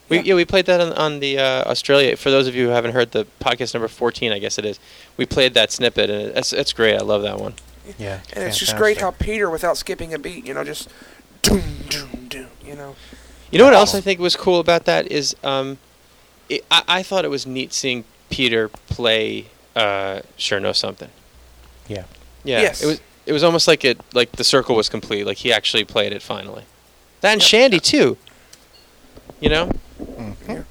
B: We,
C: Yeah.
B: yeah. we played that on, on the uh, Australia. For those of you who haven't heard the podcast number 14, I guess it is. We played that snippet, and it's it's great. I love that one.
D: Yeah.
C: And it's just great how. Peter, without skipping a beat, you know, just doom doom doom. You know,
B: You know what else I think was cool about that is um, it, I, I thought it was neat seeing Peter play uh, "Sure Know Something."
D: Yeah.
B: Yeah.
C: Yes.
B: It was it was almost like it like the circle was complete. Like he actually played it finally. That and
C: Yep.
B: Shandi too. You know.
D: Mhm.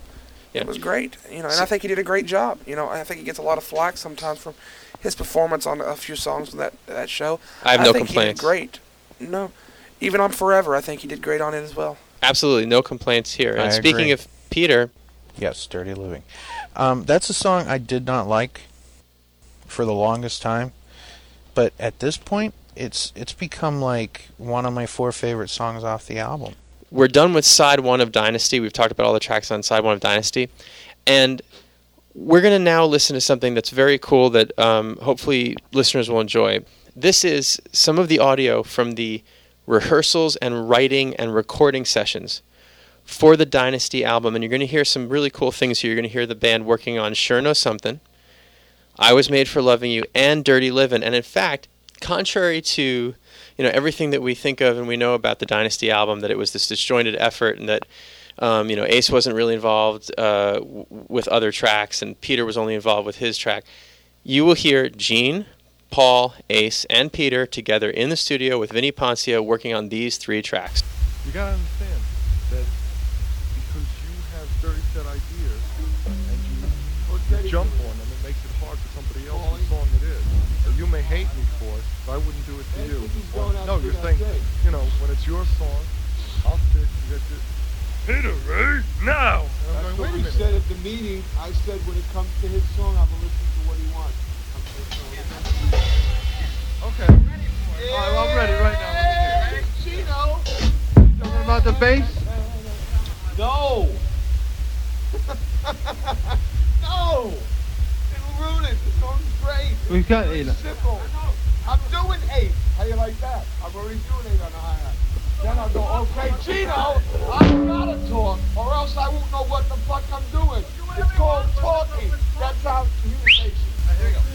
B: Yeah.
C: it was great. You know, and I think he did a great job. You know, I think he gets a lot of flack sometimes from his performance on a few songs on that that show.
B: I have no
C: think
B: complaints.
C: He did great. No, even on Forever, I think he did great on it as well.
B: Absolutely no complaints here.
D: I
B: And speaking
D: agree.
B: of Peter,
D: Yes, Dirty Living. Um, that's a song I did not like for the longest time, but at this point, it's it's become like one of my four favorite songs off the album.
B: we're done with side one of Dynasty. We've talked about all the tracks on side one of Dynasty, and we're going to now listen to something that's very cool that um, hopefully listeners will enjoy. This is some of the audio from the rehearsals and writing and recording sessions for the Dynasty album, and you're going to hear some really cool things here. You're going to hear the band working on "Sure Know Something," "I Was Made for Loving You," and "Dirty Livin'." And in fact, contrary to you know everything that we think of and we know about the Dynasty album, that it was this disjointed effort, and that um, you know Ace wasn't really involved uh, w- with other tracks, and Peter was only involved with his track. You will hear Gene, Paul, Ace, and Peter together in the studio with Vinnie Poncia working on these three tracks.
G: You gotta understand that because you have very set ideas and you, you jump on them, it makes it hard for somebody else. else's song it is. So you may hate me for it, but I wouldn't do it to you. no, you're saying, you know, when it's your song, I'll stick. You get this. Peter, right now. And I'm
H: That's
G: going,
H: what
G: wait a
H: we
G: minute.
H: said at the meeting. I said when it comes to his song, I'm going to listen to what he wants.
G: Okay. All right, well, I'm ready right now. Let me hear it.
H: Chino!
G: Talking about the bass?
H: No! no! It'll ruin it. The song's great.
G: We've got
H: It's
G: eight.
H: simple. I'm doing eight. How you like that? I'm already doing eight on the hi-hat. Then I'll go, okay, Gino, I gotta talk, or else I won't know what the fuck I'm doing. It's called talking. That's how communication.
G: Here we go.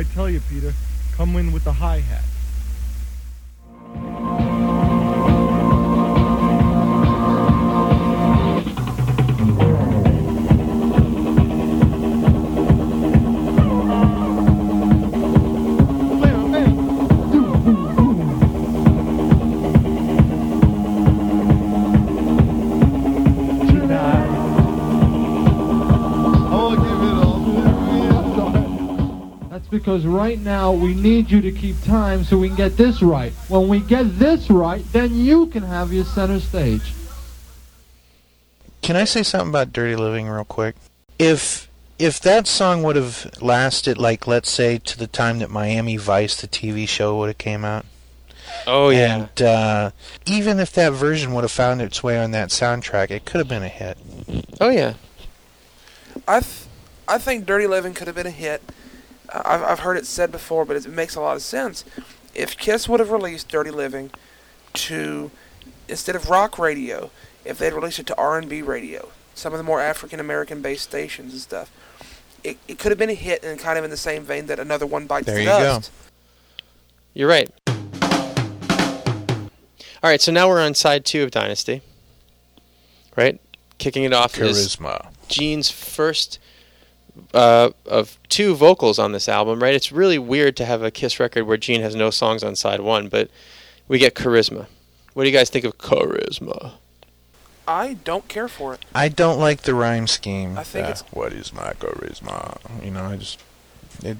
G: I tell you, Peter, come in with the hi-hat.
I: That's because right now we need you to keep time so we can get this right. When we get this right, then you can have your center stage.
D: Can I say something about Dirty Living real quick? If if that song would have lasted like let's say to the time that Miami Vice the TV show would have came out.
B: Oh yeah.
D: And uh, even if that version would have found its way on that soundtrack, it could have been a hit.
B: Oh yeah.
C: I th- I think Dirty Living could have been a hit. I've I've heard it said before, but it makes a lot of sense. If Kiss would have released Dirty Living to instead of rock radio, if they'd released it to R&B radio, some of the more African American based stations and stuff, it, it could have been a hit and kind of in the same vein that another one bites
D: There
C: the
D: you go.
B: You're right. All right, so now we're on side two of Dynasty. Right? Kicking it off is
D: Charisma.
B: Gene's first uh, of two vocals on this album, right? It's really weird to have a Kiss record where Gene has no songs on side one, but we get Charisma. What do you guys think of Charisma?
C: I don't care for it.
D: I don't like the rhyme scheme.
C: I think
D: Uh,
C: it's-
D: what is my charisma? You know, I just it,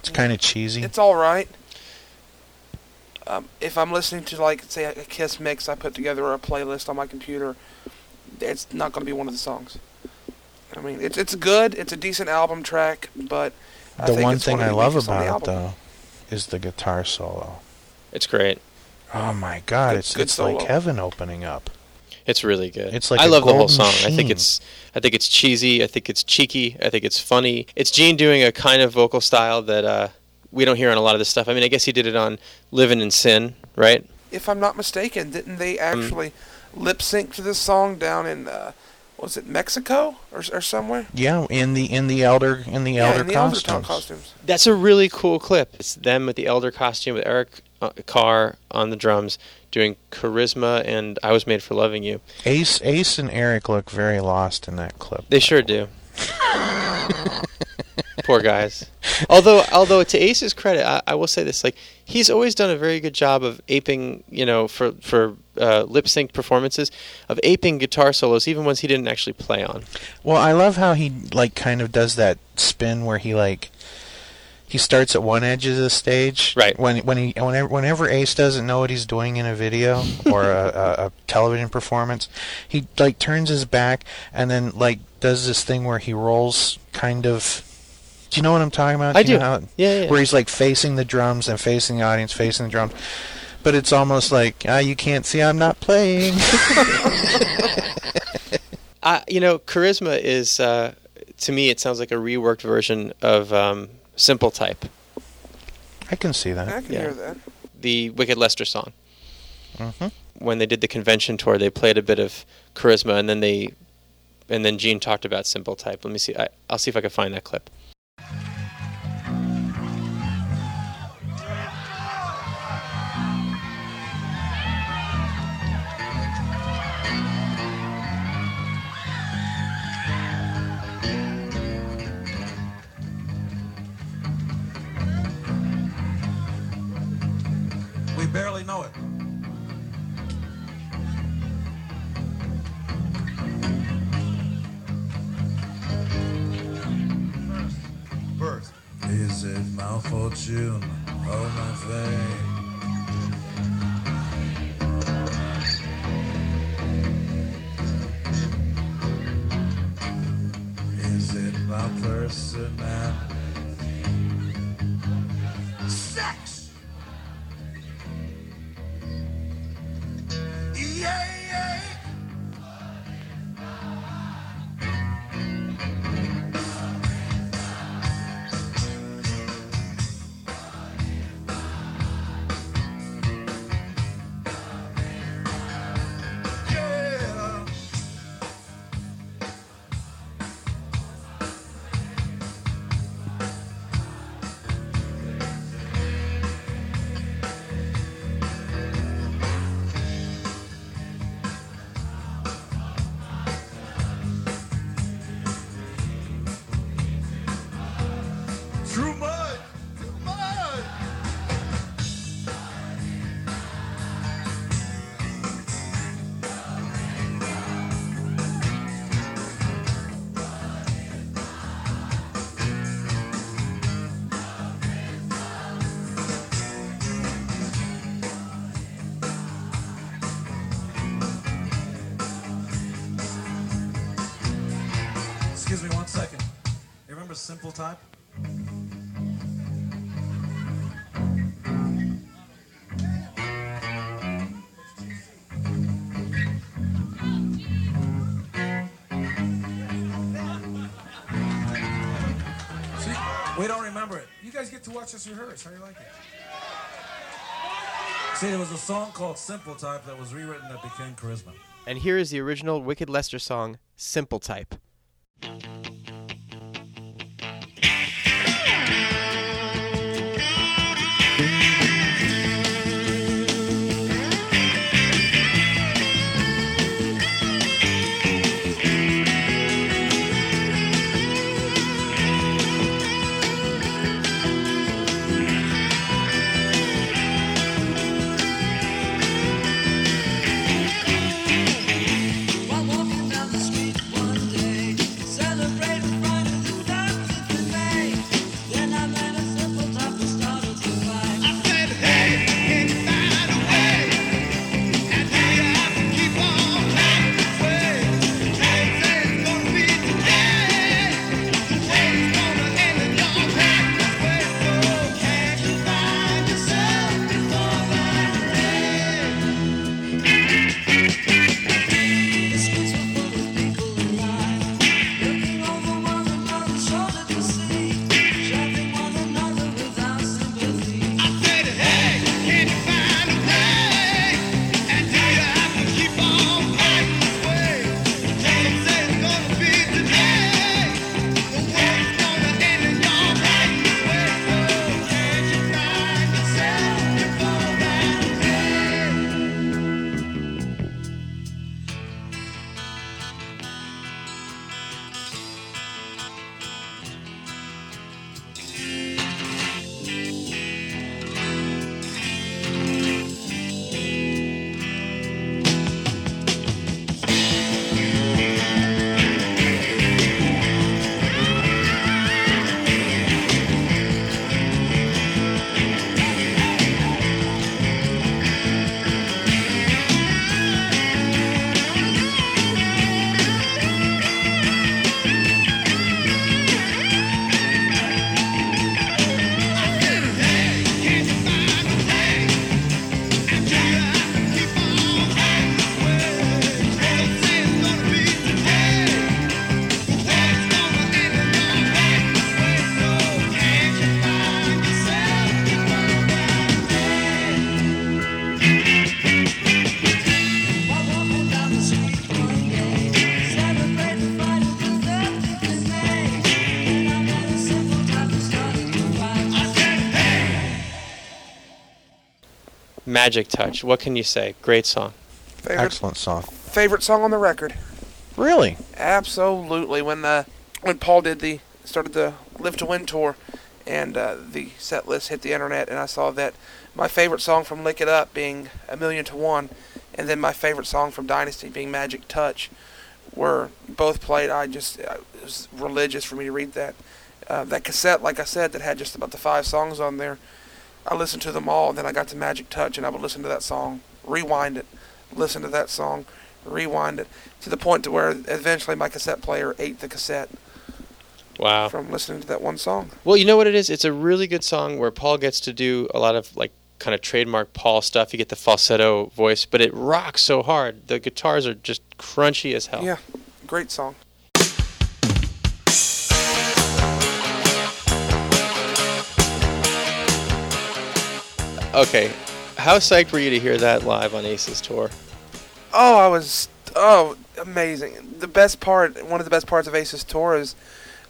D: it's kind of cheesy.
C: It's all right. Um, if I'm listening to like say a Kiss mix I put together or a playlist on my computer, it's not going to be one of the songs. I mean, it's it's good. It's a decent album track, but I
D: the
C: think
D: one
C: it's
D: thing
C: one of
D: I love
C: weakest the
D: about it though is the guitar solo.
B: It's great.
D: Oh my god,
C: Good-
D: it's
C: good
D: it's like heaven opening up.
B: It's really good.
D: It's like
B: I
D: a
B: love the whole
D: gold
B: song. I think it's I think it's cheesy. I think it's cheeky. I think it's funny. It's Gene doing a kind of vocal style that uh, we don't hear on a lot of this stuff. I mean, I guess he did it on "Living in Sin," right?
C: If I'm not mistaken, didn't they
D: Hmm.
C: actually lip sync to this song down in uh, was it Mexico or or somewhere?
D: Yeah, in the in the elder in the
C: yeah,
D: elder
C: in the Elder
D: costumes.
C: costumes.
B: That's a really cool clip. It's them with the elder costume with Eric uh, Carr on the drums doing "Charisma" and "I Was Made for Loving You."
D: Ace Ace and Eric look very lost in that clip.
B: They sure do. Poor guys. Although, although to Ace's credit, I, I will say this: like he's always done a very good job of aping, you know, for for uh, lip sync performances, of aping guitar solos, even ones he didn't actually play on.
D: Well, I love how he like kind of does that spin where he like he starts at one edge of the stage.
B: Right.
D: When when he whenever whenever Ace doesn't know what he's doing in a video or a, a, a television performance, he like turns his back and then like does this thing where he rolls kind of. Do you know what I'm talking about?
B: I
D: you
B: do.
D: know how-
B: Yeah, yeah.
D: Where he's like facing the drums and facing the audience, facing the drums. But it's almost like ah, you can't see I'm not playing.
B: I, you know, Charisma is uh, to me it sounds like a reworked version of um, Simple Type,
D: I can see that.
C: I can
B: Yeah.
C: hear that.
B: the Wicked Lester song.
D: hmm
B: when they did the convention tour, they played a bit of charisma, and then they, and then Gene talked about simple type. Let me see. I, I'll see if I can find that clip.
J: know it. First. Is it my
K: fortune or my fate? Is it my personality? Sex! Yeah. Simple Type? We don't remember it. You guys get to watch us rehearse. How do you like it? See, there was a song called Simple Type that was rewritten that became Charisma.
J: And here is the original Wicked Lester song, Simple Type. Magic Touch. What can you say? Great song.
C: Favorite,
D: Excellent song.
C: favorite song on the record.
D: Really?
C: Absolutely. When uh, when Paul did the started the Live to Win tour, and uh, the set list hit the internet, and I saw that my favorite song from Lick It Up being A Million to One, and then my favorite song from Dynasty being Magic Touch, were both played. I just uh, it was religious for me to read that, uh, that cassette, like I said, that had just about the five songs on there. I listened to them all, and then I got to Magic Touch, and I would listen to that song, rewind it, listen to that song, rewind it, to the point to where eventually my cassette player ate the cassette
B: Wow.
C: from listening to that one song.
B: Well, you know what it is? It's a really good song where Paul gets to do a lot of like kind of trademark Paul stuff. You get the falsetto voice, but it rocks so hard. The guitars are just crunchy as hell.
C: Yeah, great song.
B: Okay. How psyched were you to hear that live on Ace's tour?
C: Oh, I was oh amazing. The best part, one of the best parts of Ace's tour is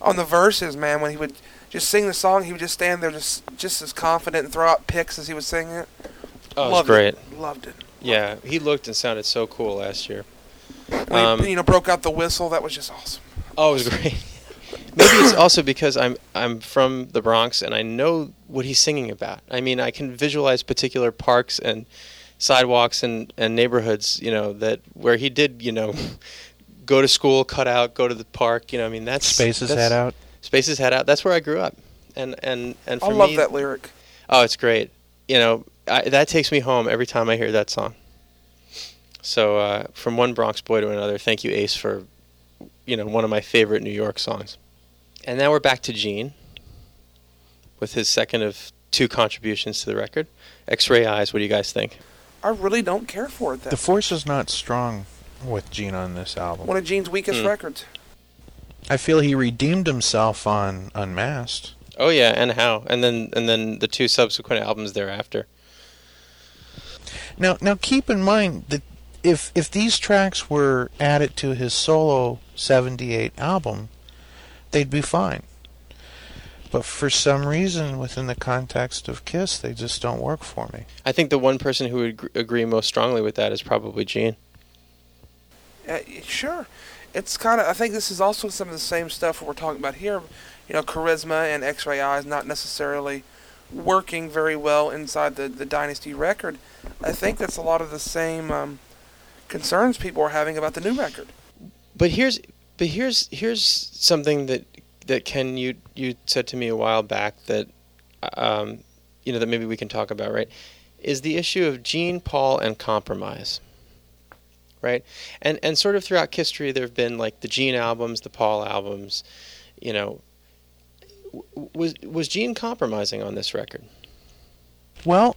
C: on the verses, man. When he would just sing the song, he would just stand there, just just as confident and throw out picks as he was singing it.
B: Oh, it was
C: Loved
B: great.
C: It. Loved it.
B: Yeah, he looked and sounded so cool last year.
C: When
B: Um,
C: he, you know, broke out the whistle. That was just awesome.
B: Oh, it was great. Maybe it's also because I'm I'm from the Bronx and I know what he's singing about. I mean, I can visualize particular parks and sidewalks and, and neighborhoods, you know, that where he did, you know, go to school, cut out, go to the park. You know, I mean, that's
D: Spaces
B: that's-
D: head out.
B: Spaces head out. That's where I grew up, and and and
C: I love
B: me,
C: that lyric.
B: Oh, it's great. You know, I, that takes me home every time I hear that song. So, uh, from one Bronx boy to another, thank you, Ace, for you know one of my favorite New York songs. And now we're back to Gene with his second of two contributions to the record. X-Ray Eyes. What do you guys think?
C: I really don't care for it. That
D: The force is not strong with Gene on this album.
C: one of Gene's weakest
B: Hmm.
C: records.
D: I feel he redeemed himself on Unmasked.
B: Oh yeah, and how? And then and then the two subsequent albums thereafter.
D: Now, now keep in mind that if if these tracks were added to his solo '78 album, they'd be fine. But for some reason, within the context of Kiss, they just don't work for me.
B: I think the one person who would agree most strongly with that is probably Gene.
C: Uh, sure. It's kind of. I think this is also some of the same stuff we're talking about here. You know, charisma and X-ray eyes not necessarily working very well inside the the Dynasty record. I think that's a lot of the same um, concerns people are having about the new record.
B: But here's but here's here's something that that Ken you you said to me a while back that um, you know that maybe we can talk about right is the issue of Gene Paul and compromise right? And and sort of throughout history there have been like the Gene albums the Paul albums you know. Was was Gene compromising on this record?
D: Well,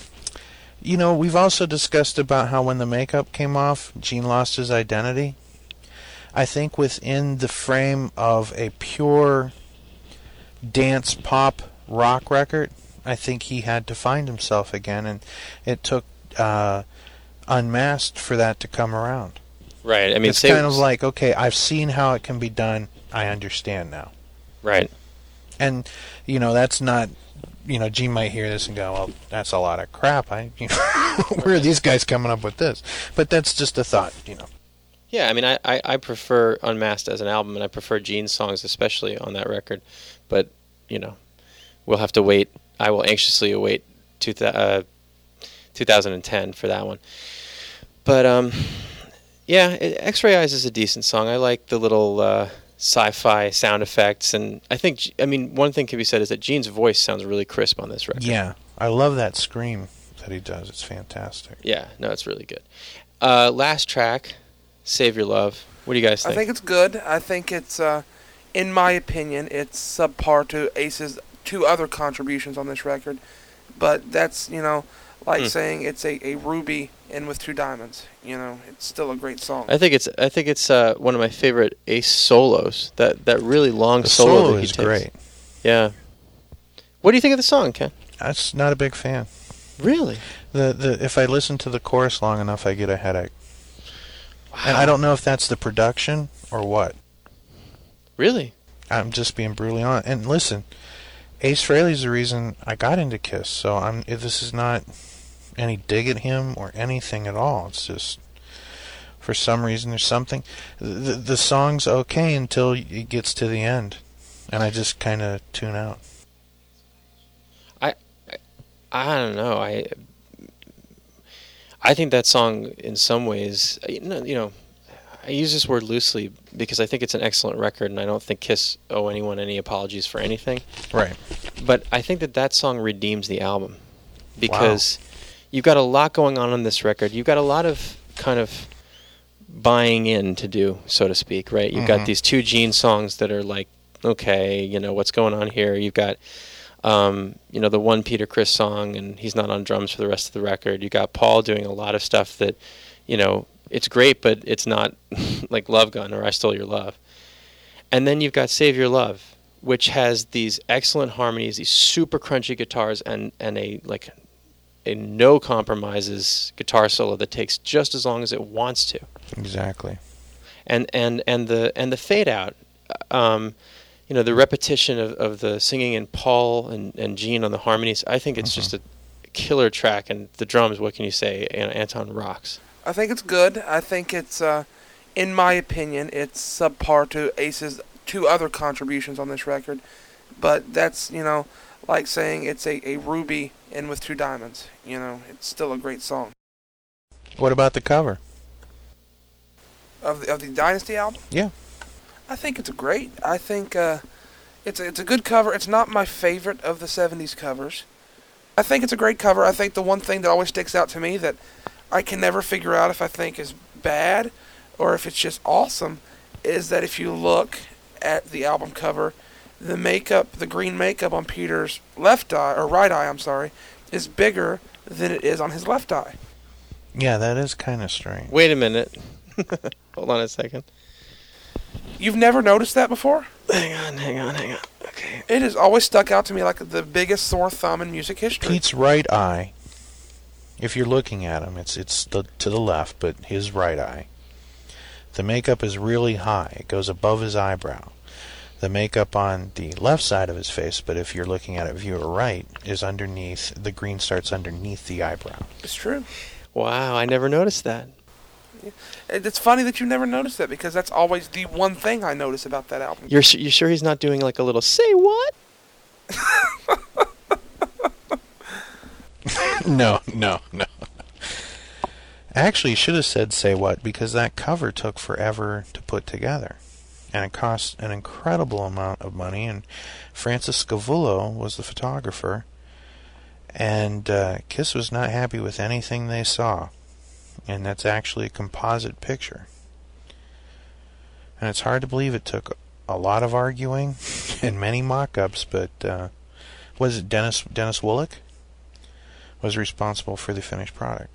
D: you know, we've also discussed about how when the makeup came off, Gene lost his identity. I think within the frame of a pure dance pop rock record, I think he had to find himself again, and it took uh, Unmasked for that to come around.
B: right I mean
D: it's kind of like, okay, I've seen how it can be done. I understand now.
B: right
D: And you know, that's not you know, Gene might hear this and go, "Well, that's a lot of crap." I, you know, where are these guys coming up with this? But that's just a thought, you know.
B: Yeah, I mean, I, I, I prefer Unmasked as an album, and I prefer Gene's songs especially on that record. But you know, we'll have to wait. I will anxiously await two thou- uh, 2010 for that one. But um, yeah, it, X-Ray Eyes is a decent song. I like the little uh, sci-fi sound effects, and I think i mean one thing can be said is that Gene's voice sounds really crisp on this record.
D: Yeah, I love that scream that he does. It's fantastic.
B: Yeah, no, it's really good. Uh, last track, "Save Your Love." What do you guys think?
C: I
B: think?
C: think it's good. I think it's, uh, in my opinion, it's subpar to Ace's two other contributions on this record. But that's, you know, like
B: Hmm.
C: saying it's a, a ruby in with two diamonds. You know, it's still a great song.
B: I think it's I think it's uh, one of my favorite Ace solos. That that really long
D: The
B: solo,
D: solo
B: that he
D: is
B: takes.
D: great.
B: Yeah. What do you think of the song, Ken?
D: That's not a big fan.
B: Really?
D: The the if I listen to the chorus long enough, I get a headache. And I don't know if that's the production or what.
B: Really?
D: I'm just being brutally honest. And listen, Ace Frehley's the reason I got into Kiss. So I'm. If this is not any dig at him or anything at all. It's just for some reason there's something. The the song's okay until it gets to the end, and I just kind of tune out.
B: I, I I don't know. I I think that song in some ways, you know, I use this word loosely because I think it's an excellent record, and I don't think Kiss owe anyone any apologies for anything.
D: Right.
B: But I think that that song redeems the album because you've got a lot going on on this record. You've got a lot of kind of buying in to do, so to speak, right? You've
D: Mhm.
B: got these two Gene songs that are like, okay, you know, what's going on here? You've got, um, you know, the one Peter Criss song, and he's not on drums for the rest of the record. You got Paul doing a lot of stuff that, you know, it's great, but it's not like Love Gun or I Stole Your Love. And then you've got Save Your Love, which has these excellent harmonies, these super crunchy guitars, and and a like a no compromises guitar solo that takes just as long as it wants to.
D: Exactly.
B: And and and the and the fade out, um, you know, the repetition of, of the singing and Paul and and Gene on the harmonies. I think it's just a killer track, and the drums. What can you say? An- Anton rocks.
C: I think it's good. I think it's, uh, in my opinion, it's subpar to Ace's two other contributions on this record. But that's, you know, like saying it's a, a ruby in with two diamonds. You know, it's still a great song.
D: What about the cover?
C: Of the, of the Dynasty album?
D: Yeah.
C: I think it's great. I think uh, it's a, it's a good cover. It's not my favorite of the '70s covers. I think it's a great cover. I think the one thing that always sticks out to me that I can never figure out if I think is bad or if it's just awesome is that if you look at the album cover, the makeup, the green makeup on Peter's left eye or right eye, I'm sorry, is bigger than it is on his left eye.
D: Yeah, that is kind of strange.
B: Wait a minute. Hold on a second.
C: You've never noticed that before?
B: Hang on, hang on, hang on. Okay.
C: It has always stuck out to me like the biggest sore thumb in music history.
D: Pete's right eye. If you're looking at him, it's it's the, to the left, but his right eye. The makeup is really high. It goes above his eyebrow. The makeup on the left side of his face, but if you're looking at it viewer right, is underneath. The green starts underneath the eyebrow.
C: It's true.
B: Wow, I never noticed that.
C: And It's funny that you never noticed that because that's always the one thing I notice about that album.
B: You're su- you sure he's not doing like a little say what?
D: no, no, no. Actually, you should have said "say what" because that cover took forever to put together, and it cost an incredible amount of money. And Francis Scavullo was the photographer, and uh, Kiss was not happy with anything they saw, and that's actually a composite picture. And it's hard to believe it took a lot of arguing and many mock-ups, but uh, was it Dennis Dennis Woloch? was responsible for the finished product.